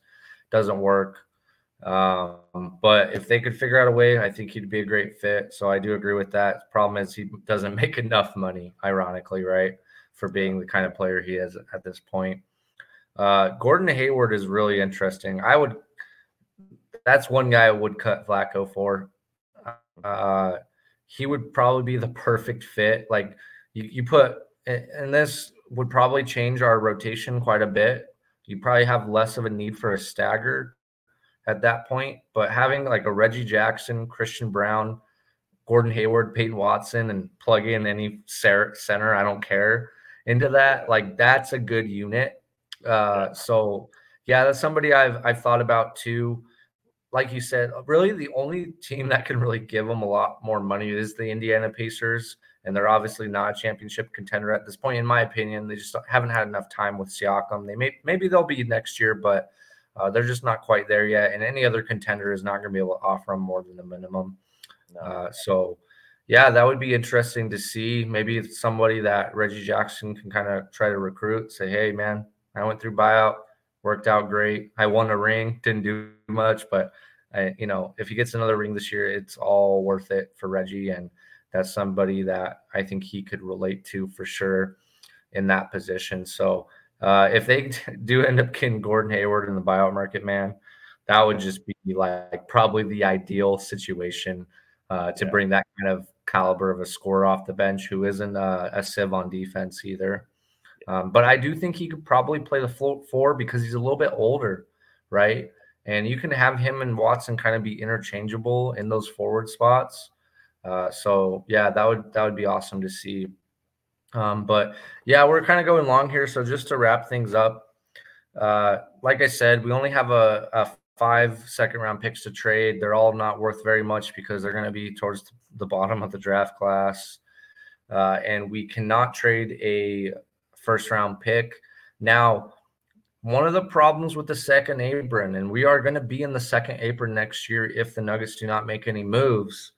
Doesn't work. Um, but if they could figure out a way, I think he'd be a great fit. So I do agree with that. Problem is, he doesn't make enough money, ironically, right, for being the kind of player he is at this point. Uh, Gordon Hayward is really interesting. I would. That's one guy I would cut Vlatko for. Uh, he would probably be the perfect fit. Like you, you put, and this would probably change our rotation quite a bit. You probably have less of a need for a stagger at that point, but having like a Reggie Jackson, Christian Braun, Gordon Hayward, Peyton Watson, and plug in any center, I don't care, into that, like that's a good unit. Uh, so yeah, that's somebody I've I've thought about too. Like you said, really the only team that can really give them a lot more money is the Indiana Pacers and they're obviously not a championship contender at this point, in my opinion. They just haven't had enough time with Siakam. They may maybe they'll be next year, but uh, they're just not quite there yet. And any other contender is not going to be able to offer them more than the minimum. Uh, so, yeah, that would be interesting to see. Maybe somebody that Reggie Jackson can kind of try to recruit. Say, hey, man, I went through buyout, worked out great. I won a ring, didn't do much, but I, you know, if he gets another ring this year, it's all worth it for Reggie. And that's somebody that I think he could relate to for sure in that position. So uh, if they do end up getting Gordon Hayward in the buyout market, man, that would just be like probably the ideal situation uh, to yeah. bring that kind of caliber of a scorer off the bench who isn't a, a sieve on defense either. Um, but I do think he could probably play the four because he's a little bit older, right? And you can have him and Watson kind of be interchangeable in those forward spots. Uh, so yeah, that would that would be awesome to see. Um, but yeah, we're kind of going long here. So just to wrap things up, uh, like I said, we only have a, a five second round picks to trade. They're all not worth very much because they're going to be towards the bottom of the draft class. Uh, and we cannot trade a first round pick. Now, one of the problems with the second apron, and we are going to be in the second apron next year if the Nuggets do not make any moves,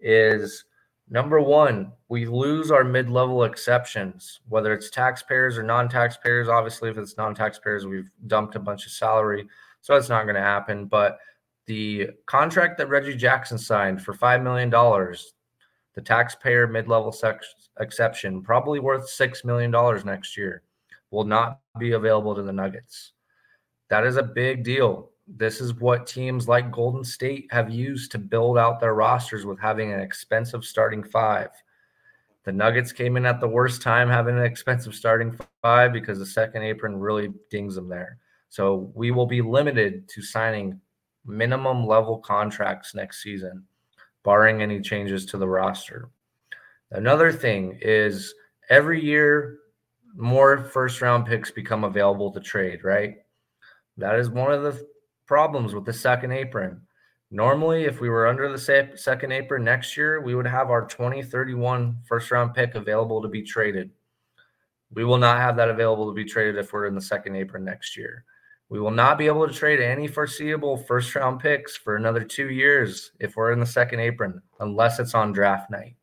is number one, we lose our mid level exceptions, whether it's taxpayers or non taxpayers. Obviously, if it's non taxpayers, we've dumped a bunch of salary. So it's not going to happen. But the contract that Reggie Jackson signed for $5 million, the taxpayer mid level exception, probably worth $6 million next year, will not be available to the Nuggets. That is a big deal. This is what teams like Golden State have used to build out their rosters with having an expensive starting five. The Nuggets came in at the worst time having an expensive starting five because the second apron really dings them there. So we will be limited to signing minimum level contracts next season, barring any changes to the roster. Another thing is every year more first round picks become available to trade, right? That is one of the problems with the second apron. Normally, if we were under the second apron next year, we would have our 2031 first round pick available to be traded. We will not have that available to be traded if we're in the second apron next year. We will not be able to trade any foreseeable first round picks for another two years if we're in the second apron, unless it's on draft night.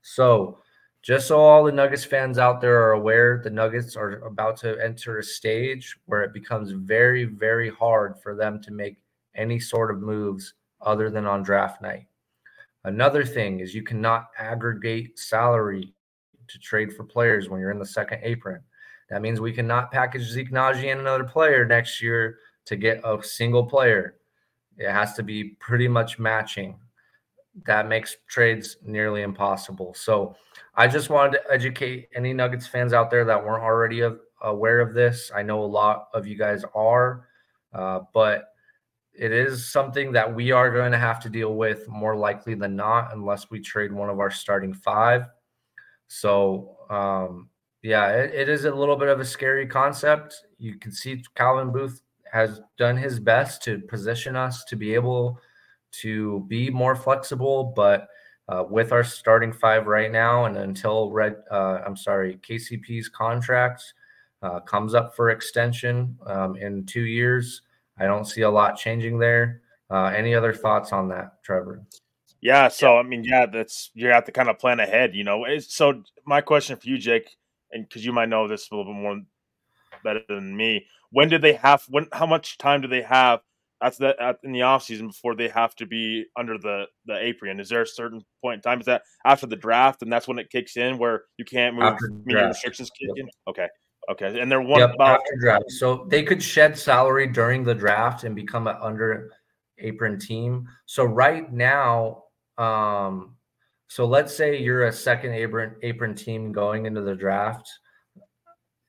So, just so all the Nuggets fans out there are aware, the Nuggets are about to enter a stage where it becomes very, very hard for them to make any sort of moves other than on draft night. Another thing is you cannot aggregate salary to trade for players when you're in the second apron. That means we cannot package Zeke Nnaji and another player next year to get a single player. It has to be pretty much matching. That makes trades nearly impossible. So I just wanted to educate any Nuggets fans out there that weren't already aware of this. I know a lot of you guys are, uh, but it is something that we are going to have to deal with more likely than not, unless we trade one of our starting five. So um, yeah, it, it is a little bit of a scary concept. You can see Calvin Booth has done his best to position us to be able to be more flexible, but uh, with our starting five right now, and until Red, uh, I'm sorry, KCP's contract uh, comes up for extension um, in two years, I don't see a lot changing there. Uh, any other thoughts on that, Trevor? Yeah, so I mean, yeah, that's you have to kind of plan ahead, you know. So my question for you, Jake, and because you might know this a little bit more better than me, when do they have? When? How much time do they have? That's the at, in the off season before they have to be under the the apron. Is there a certain point in time? Is that after the draft, and that's when it kicks in, where you can't move? Restrictions kick yep. in. Okay, okay, and they're one yep, about after draft. So they could shed salary during the draft and become an under apron team. So right now, um, so let's say you're a second apron apron team going into the draft.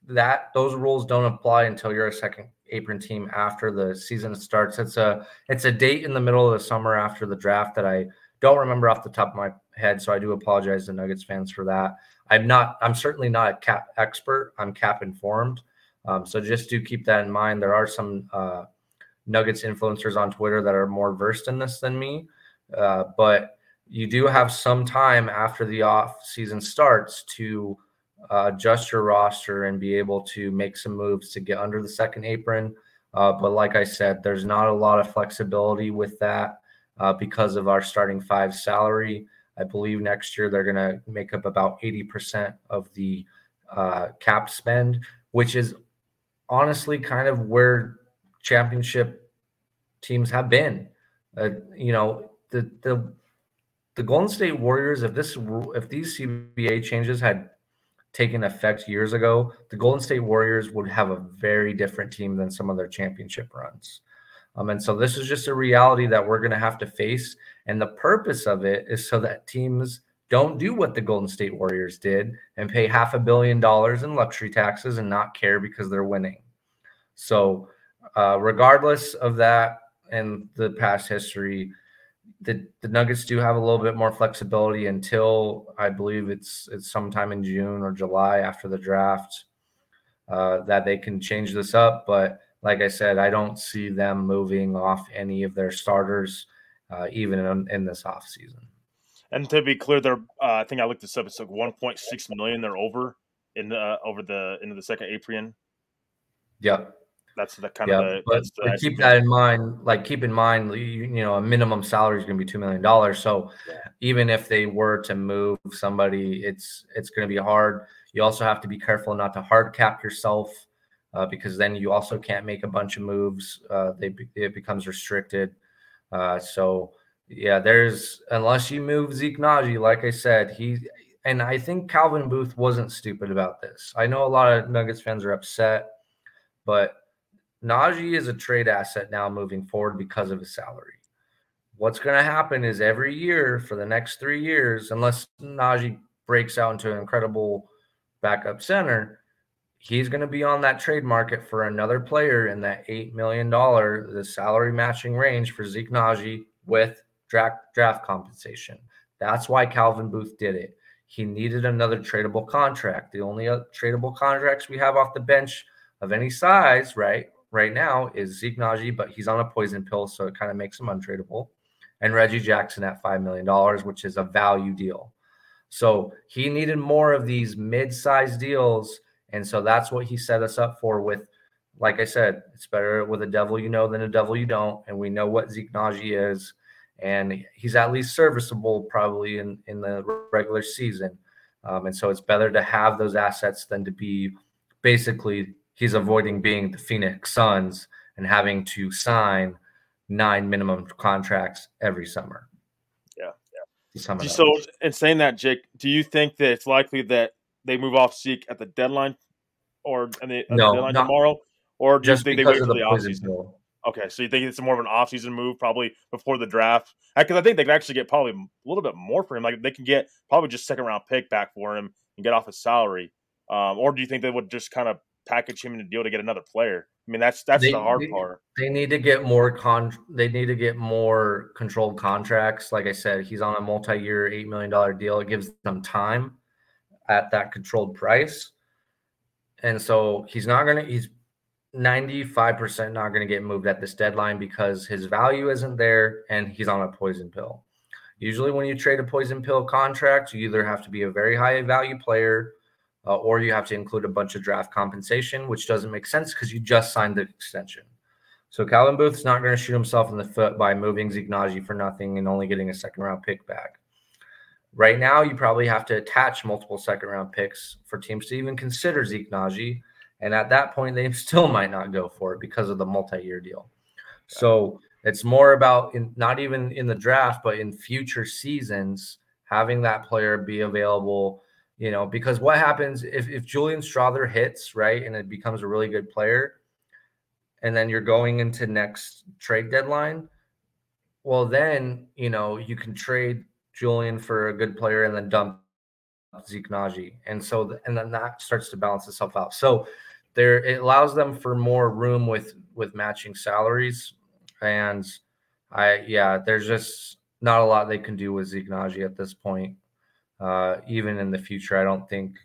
That those rules don't apply until you're a second apron team after the season starts. It's a it's a date in the middle of the summer after the draft that I don't remember off the top of my head. So I do apologize to Nuggets fans for that. I'm not. I'm certainly not a cap expert. I'm cap informed. Um, so just do keep that in mind. There are some uh, Nuggets influencers on Twitter that are more versed in this than me, uh, but you do have some time after the off season starts to uh, adjust your roster and be able to make some moves to get under the second apron. Uh, but like I said, there's not a lot of flexibility with that uh, because of our starting five salary. I believe next year they're going to make up about 80% of the uh, cap spend, which is honestly kind of where championship teams have been Uh, you know, the the the Golden State Warriors, if this if these CBA changes had taken effect years ago, the Golden State Warriors would have a very different team than some of their championship runs. Um, and so this is just a reality that we're going to have to face. And the purpose of it is so that teams don't do what the Golden State Warriors did and pay half a billion dollars in luxury taxes and not care because they're winning. So, uh, regardless of that and the past history, the, the Nuggets do have a little bit more flexibility until I believe it's it's sometime in June or July after the draft uh, that they can change this up. But like I said, I don't see them moving off any of their starters, uh, even in, in this offseason. And to be clear, they're uh, I think I looked this up. It's like 1.6 million. They're over in the over the into the second apron. Yep. That's the kind yeah, of the, but, but keep that in mind. Like keep in mind, you, you know, a minimum salary is going to be two million dollars. So yeah. even if they were to move somebody, it's it's going to be hard. You also have to be careful not to hard cap yourself uh, because then you also can't make a bunch of moves. Uh, they it becomes restricted. Uh, so yeah, there's unless you move Zeke Nnaji, like I said, he and I think Calvin Booth wasn't stupid about this. I know a lot of Nuggets fans are upset, but Nnaji is a trade asset now moving forward because of his salary. What's going to happen is every year for the next three years, unless Nnaji breaks out into an incredible backup center, he's going to be on that trade market for another player in that $8 million, the salary matching range for Zeke Nnaji with draft, draft compensation. That's why Calvin Booth did it. He needed another tradable contract. The only uh, tradable contracts we have off the bench of any size, right, right now is Zeke Nnaji, but he's on a poison pill, so it kind of makes him untradeable. And Reggie Jackson at $5 million, which is a value deal. So he needed more of these mid-sized deals. And so that's what he set us up for with, like I said, it's better with a devil you know than a devil you don't. And we know what Zeke Nnaji is. And he's at least serviceable probably in, in the regular season. Um, and so it's better to have those assets than to be basically he's avoiding being the Phoenix Suns and having to sign nine minimum contracts every summer. Yeah, yeah. So, in saying that, Jake, do you think that it's likely that they move off Zeke at the deadline, or at the, at no, the deadline tomorrow, or do just you think they wait for the, the offseason? Okay, so you think it's more of an offseason move, probably before the draft? Because I think they could actually get probably a little bit more for him. Like they can get probably just second round pick back for him and get off his salary. Um, or do you think they would just kind of package him in a deal to get another player. I mean, that's that's they, the hard they, part. They need to get more con. They need to get more controlled contracts. Like I said, he's on a multi-year, eight million dollar deal. It gives them time at that controlled price, and so he's not gonna. He's ninety-five percent not gonna get moved at this deadline because his value isn't there, and he's on a poison pill. Usually, when you trade a poison pill contract, you either have to be a very high value player uh, or you have to include a bunch of draft compensation, which doesn't make sense because you just signed the extension. So Calvin Booth's not going to shoot himself in the foot by moving Zeke Nnaji for nothing and only getting a second round pick back. Right now, you probably have to attach multiple second round picks for teams to even consider Zeke Nnaji. And at that point, they still might not go for it because of the multi year deal. So it's more about in, not even in the draft, but in future seasons, having that player be available you know, because what happens if, if Julian Strawther hits, right, and it becomes a really good player, and then you're going into next trade deadline, well, then, you know, you can trade Julian for a good player and then dump Zeke Nnaji. And so, and then that starts to balance itself out. So there, it allows them for more room with, with matching salaries. And I, yeah, there's just not a lot they can do with Zeke Nnaji at this point uh, even in the future. I don't think,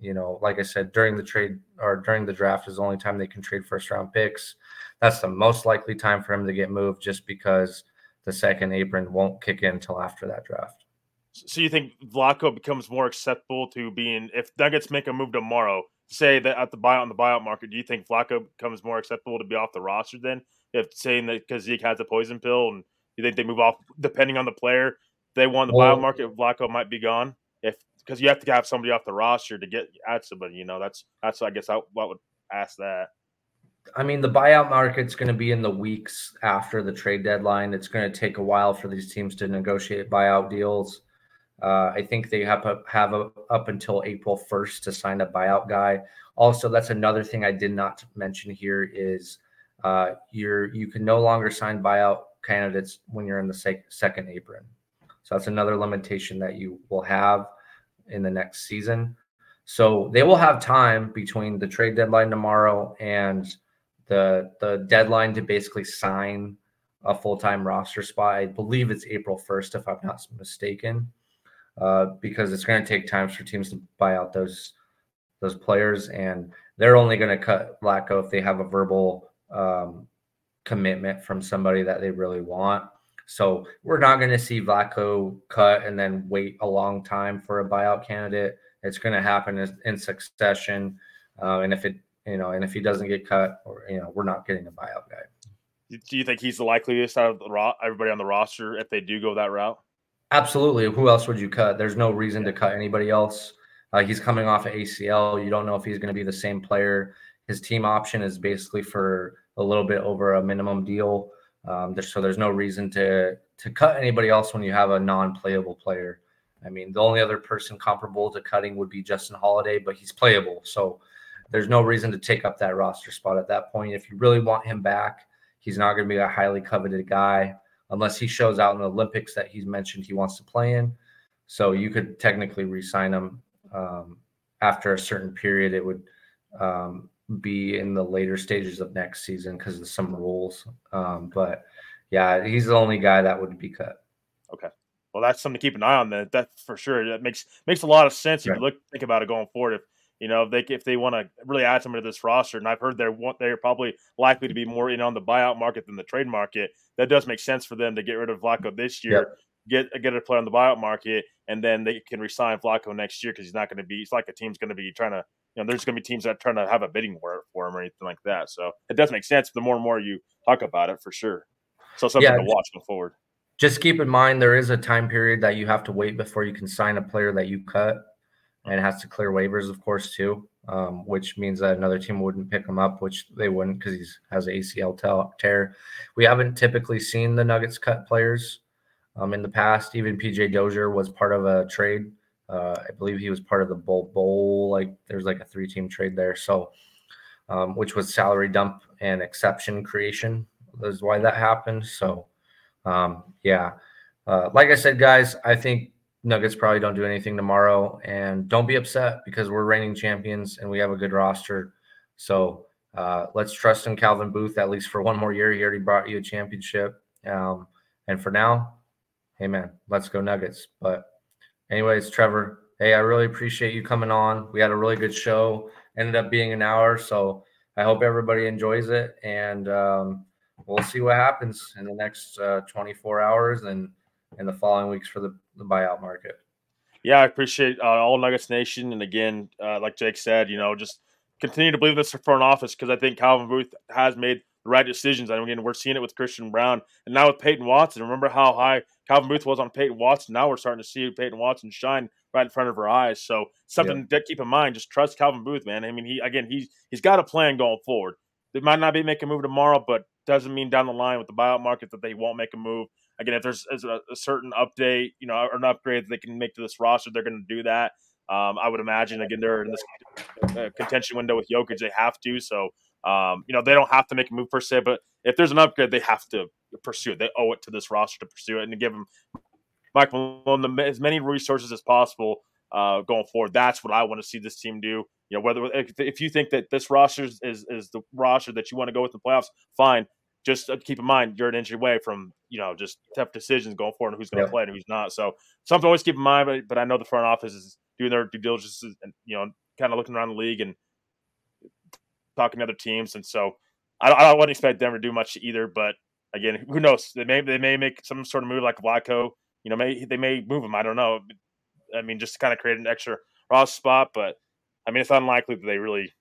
you know, like I said, during the trade or during the draft is the only time they can trade first round picks. That's the most likely time for him to get moved just because the second apron won't kick in until after that draft. So you think Vlatko becomes more acceptable to being if Nuggets make a move tomorrow, say that at the buyout on the buyout market, do you think Vlatko becomes more acceptable to be off the roster then? If saying that because Zeke has a poison pill and you think they move off depending on the player, they want the well, buyout market, Vlatko might be gone if because you have to have somebody off the roster to get add somebody. You know, that's that's I guess I, I would ask that. I mean, the buyout market's going to be in the weeks after the trade deadline. It's going to take a while for these teams to negotiate buyout deals. Uh, I think they have a, have a, up until April 1st to sign a buyout guy. Also, that's another thing I did not mention here is uh, you're you can no longer sign buyout candidates when you're in the sec- second apron. So that's another limitation that you will have in the next season. So they will have time between the trade deadline tomorrow and the the deadline to basically sign a full time roster spot. I believe it's April first, if I'm not mistaken, uh, because it's going to take time for teams to buy out those those players, and they're only going to cut Vlatko if they have a verbal um, commitment from somebody that they really want. So we're not going to see Vlatko cut and then wait a long time for a buyout candidate. It's going to happen in succession, uh, and if it you know, and if he doesn't get cut, or you know, we're not getting a buyout guy. Do you think he's the likeliest out of the ro- everybody on the roster if they do go that route? Absolutely. Who else would you cut? There's no reason to cut anybody else. Uh, he's coming off of ACL. You don't know if he's going to be the same player. His team option is basically for a little bit over a minimum deal. Um, so there's no reason to to cut anybody else when you have a non-playable player. I mean, the only other person comparable to cutting would be Justin Holiday, but he's playable. So there's no reason to take up that roster spot at that point. If you really want him back, he's not going to be a highly coveted guy unless he shows out in the Olympics that he's mentioned he wants to play in. So you could technically re-sign him um, after a certain period. It would um, be in the later stages of next season because of some rules. Um, but yeah, he's the only guy that would be cut. Okay. Well, that's something to keep an eye on. That that for sure. That makes makes a lot of sense if you look think about it going forward. If you know, if they if they want to really add somebody to this roster, and I've heard they're they're probably likely to be more in on the buyout market than the trade market. That does make sense for them to get rid of Vlatko this year, yep. get get a player on the buyout market, and then they can resign Vlatko next year because he's not going to be. It's like a team's going to be trying to. You know, there's going to be teams that are trying to have a bidding war for him or anything like that. So it does make sense. The more and more you talk about it, for sure. So something yeah, to watch going forward. Just keep in mind there is a time period that you have to wait before you can sign a player that you cut and has to clear waivers, of course, too, um, which means that another team wouldn't pick him up, which they wouldn't because he has ACL tear. We haven't typically seen the Nuggets cut players um, in the past. Even PJ Dozier was part of a trade. Uh, I believe he was part of the Bol Bol. Like there's like a three team trade there. So, um, which was salary dump and exception creation. Is why that happened. So, um, yeah. Uh, like I said, guys, I think Nuggets probably don't do anything tomorrow, and don't be upset because we're reigning champions and we have a good roster. So uh, let's trust in Calvin Booth at least for one more year. He already brought you a championship, um, and for now, hey man, let's go Nuggets. But anyways, Trevor, hey, I really appreciate you coming on. We had a really good show. Ended up being an hour, so I hope everybody enjoys it, and um, we'll see what happens in the next uh, 24 hours and in the following weeks for the, the buyout market. Yeah, I appreciate uh, all Nuggets Nation. And again, uh, like Jake said, you know, just continue to believe in this front office because I think Calvin Booth has made the right decisions. And again, we're seeing it with Christian Braun and now with Peyton Watson. Remember how high Calvin Booth was on Peyton Watson? Now we're starting to see Peyton Watson shine right in front of our eyes. So something to keep in mind. Just trust Calvin Booth, man. I mean, he again, he's he's got a plan going forward. They might not be making a move tomorrow, but doesn't mean down the line with the buyout market that they won't make a move again, if there's a, a, certain update, you know, or an upgrade they can make to this roster, they're going to do that. Um, I would imagine again they're in this uh, contention window with Jokic, they have to. So um, you know they don't have to make a move per se, but if there's an upgrade, they have to pursue it. They owe it to this roster to pursue it and to give them Mike Malone the, as many resources as possible uh, going forward. That's what I want to see this team do. You know, whether if, if you think that this roster is, is, is the roster that you want to go with in the playoffs, fine just uh, keep in mind you're an inch away from you know just tough decisions going forward and who's going to play and who's not. So something to always keep in mind. But, but I know the front office is doing their due diligence and you know kind of looking around the league and talking to other teams. And so I, I wouldn't expect them to do much either. But again, who knows? They may they may make some sort of move like Vlatko. You know, may they may move him. I don't know. I mean, just to kind of create an extra roster spot. But I mean, it's unlikely that they really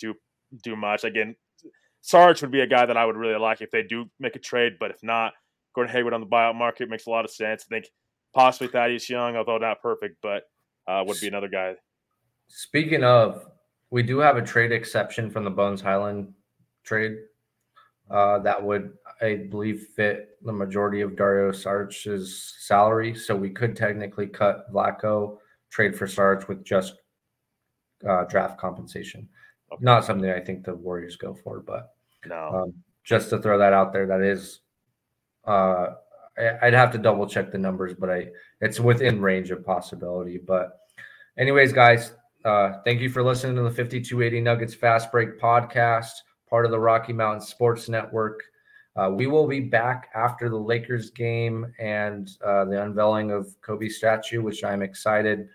do do much. Again, Saric would be a guy that I would really like if they do make a trade, but if not, Gordon Hayward on the buyout market makes a lot of sense. I think possibly Thaddeus Young, although not perfect, but uh, would be another guy. Speaking of, we do have a trade exception from the Bones Hyland trade. Uh, that would, I believe, fit the majority of Dario Saric's salary. So we could technically cut Vlatko, trade for Saric with just uh, draft compensation. Okay. Not something I think the Warriors go for, but no. Um, just to throw that out there, that is, uh, I'd have to double check the numbers, but I it's within range of possibility. But, anyways, guys, uh, thank you for listening to the 5280 Nuggets Fast Break podcast, part of the Rocky Mountain Sports Network. Uh, we will be back after the Lakers game and uh, the unveiling of Kobe statue, which I'm excited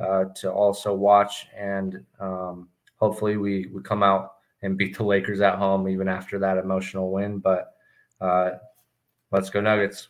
uh, to also watch. And um, hopefully, we we come out and beat the Lakers at home even after that emotional win. But uh, let's go Nuggets.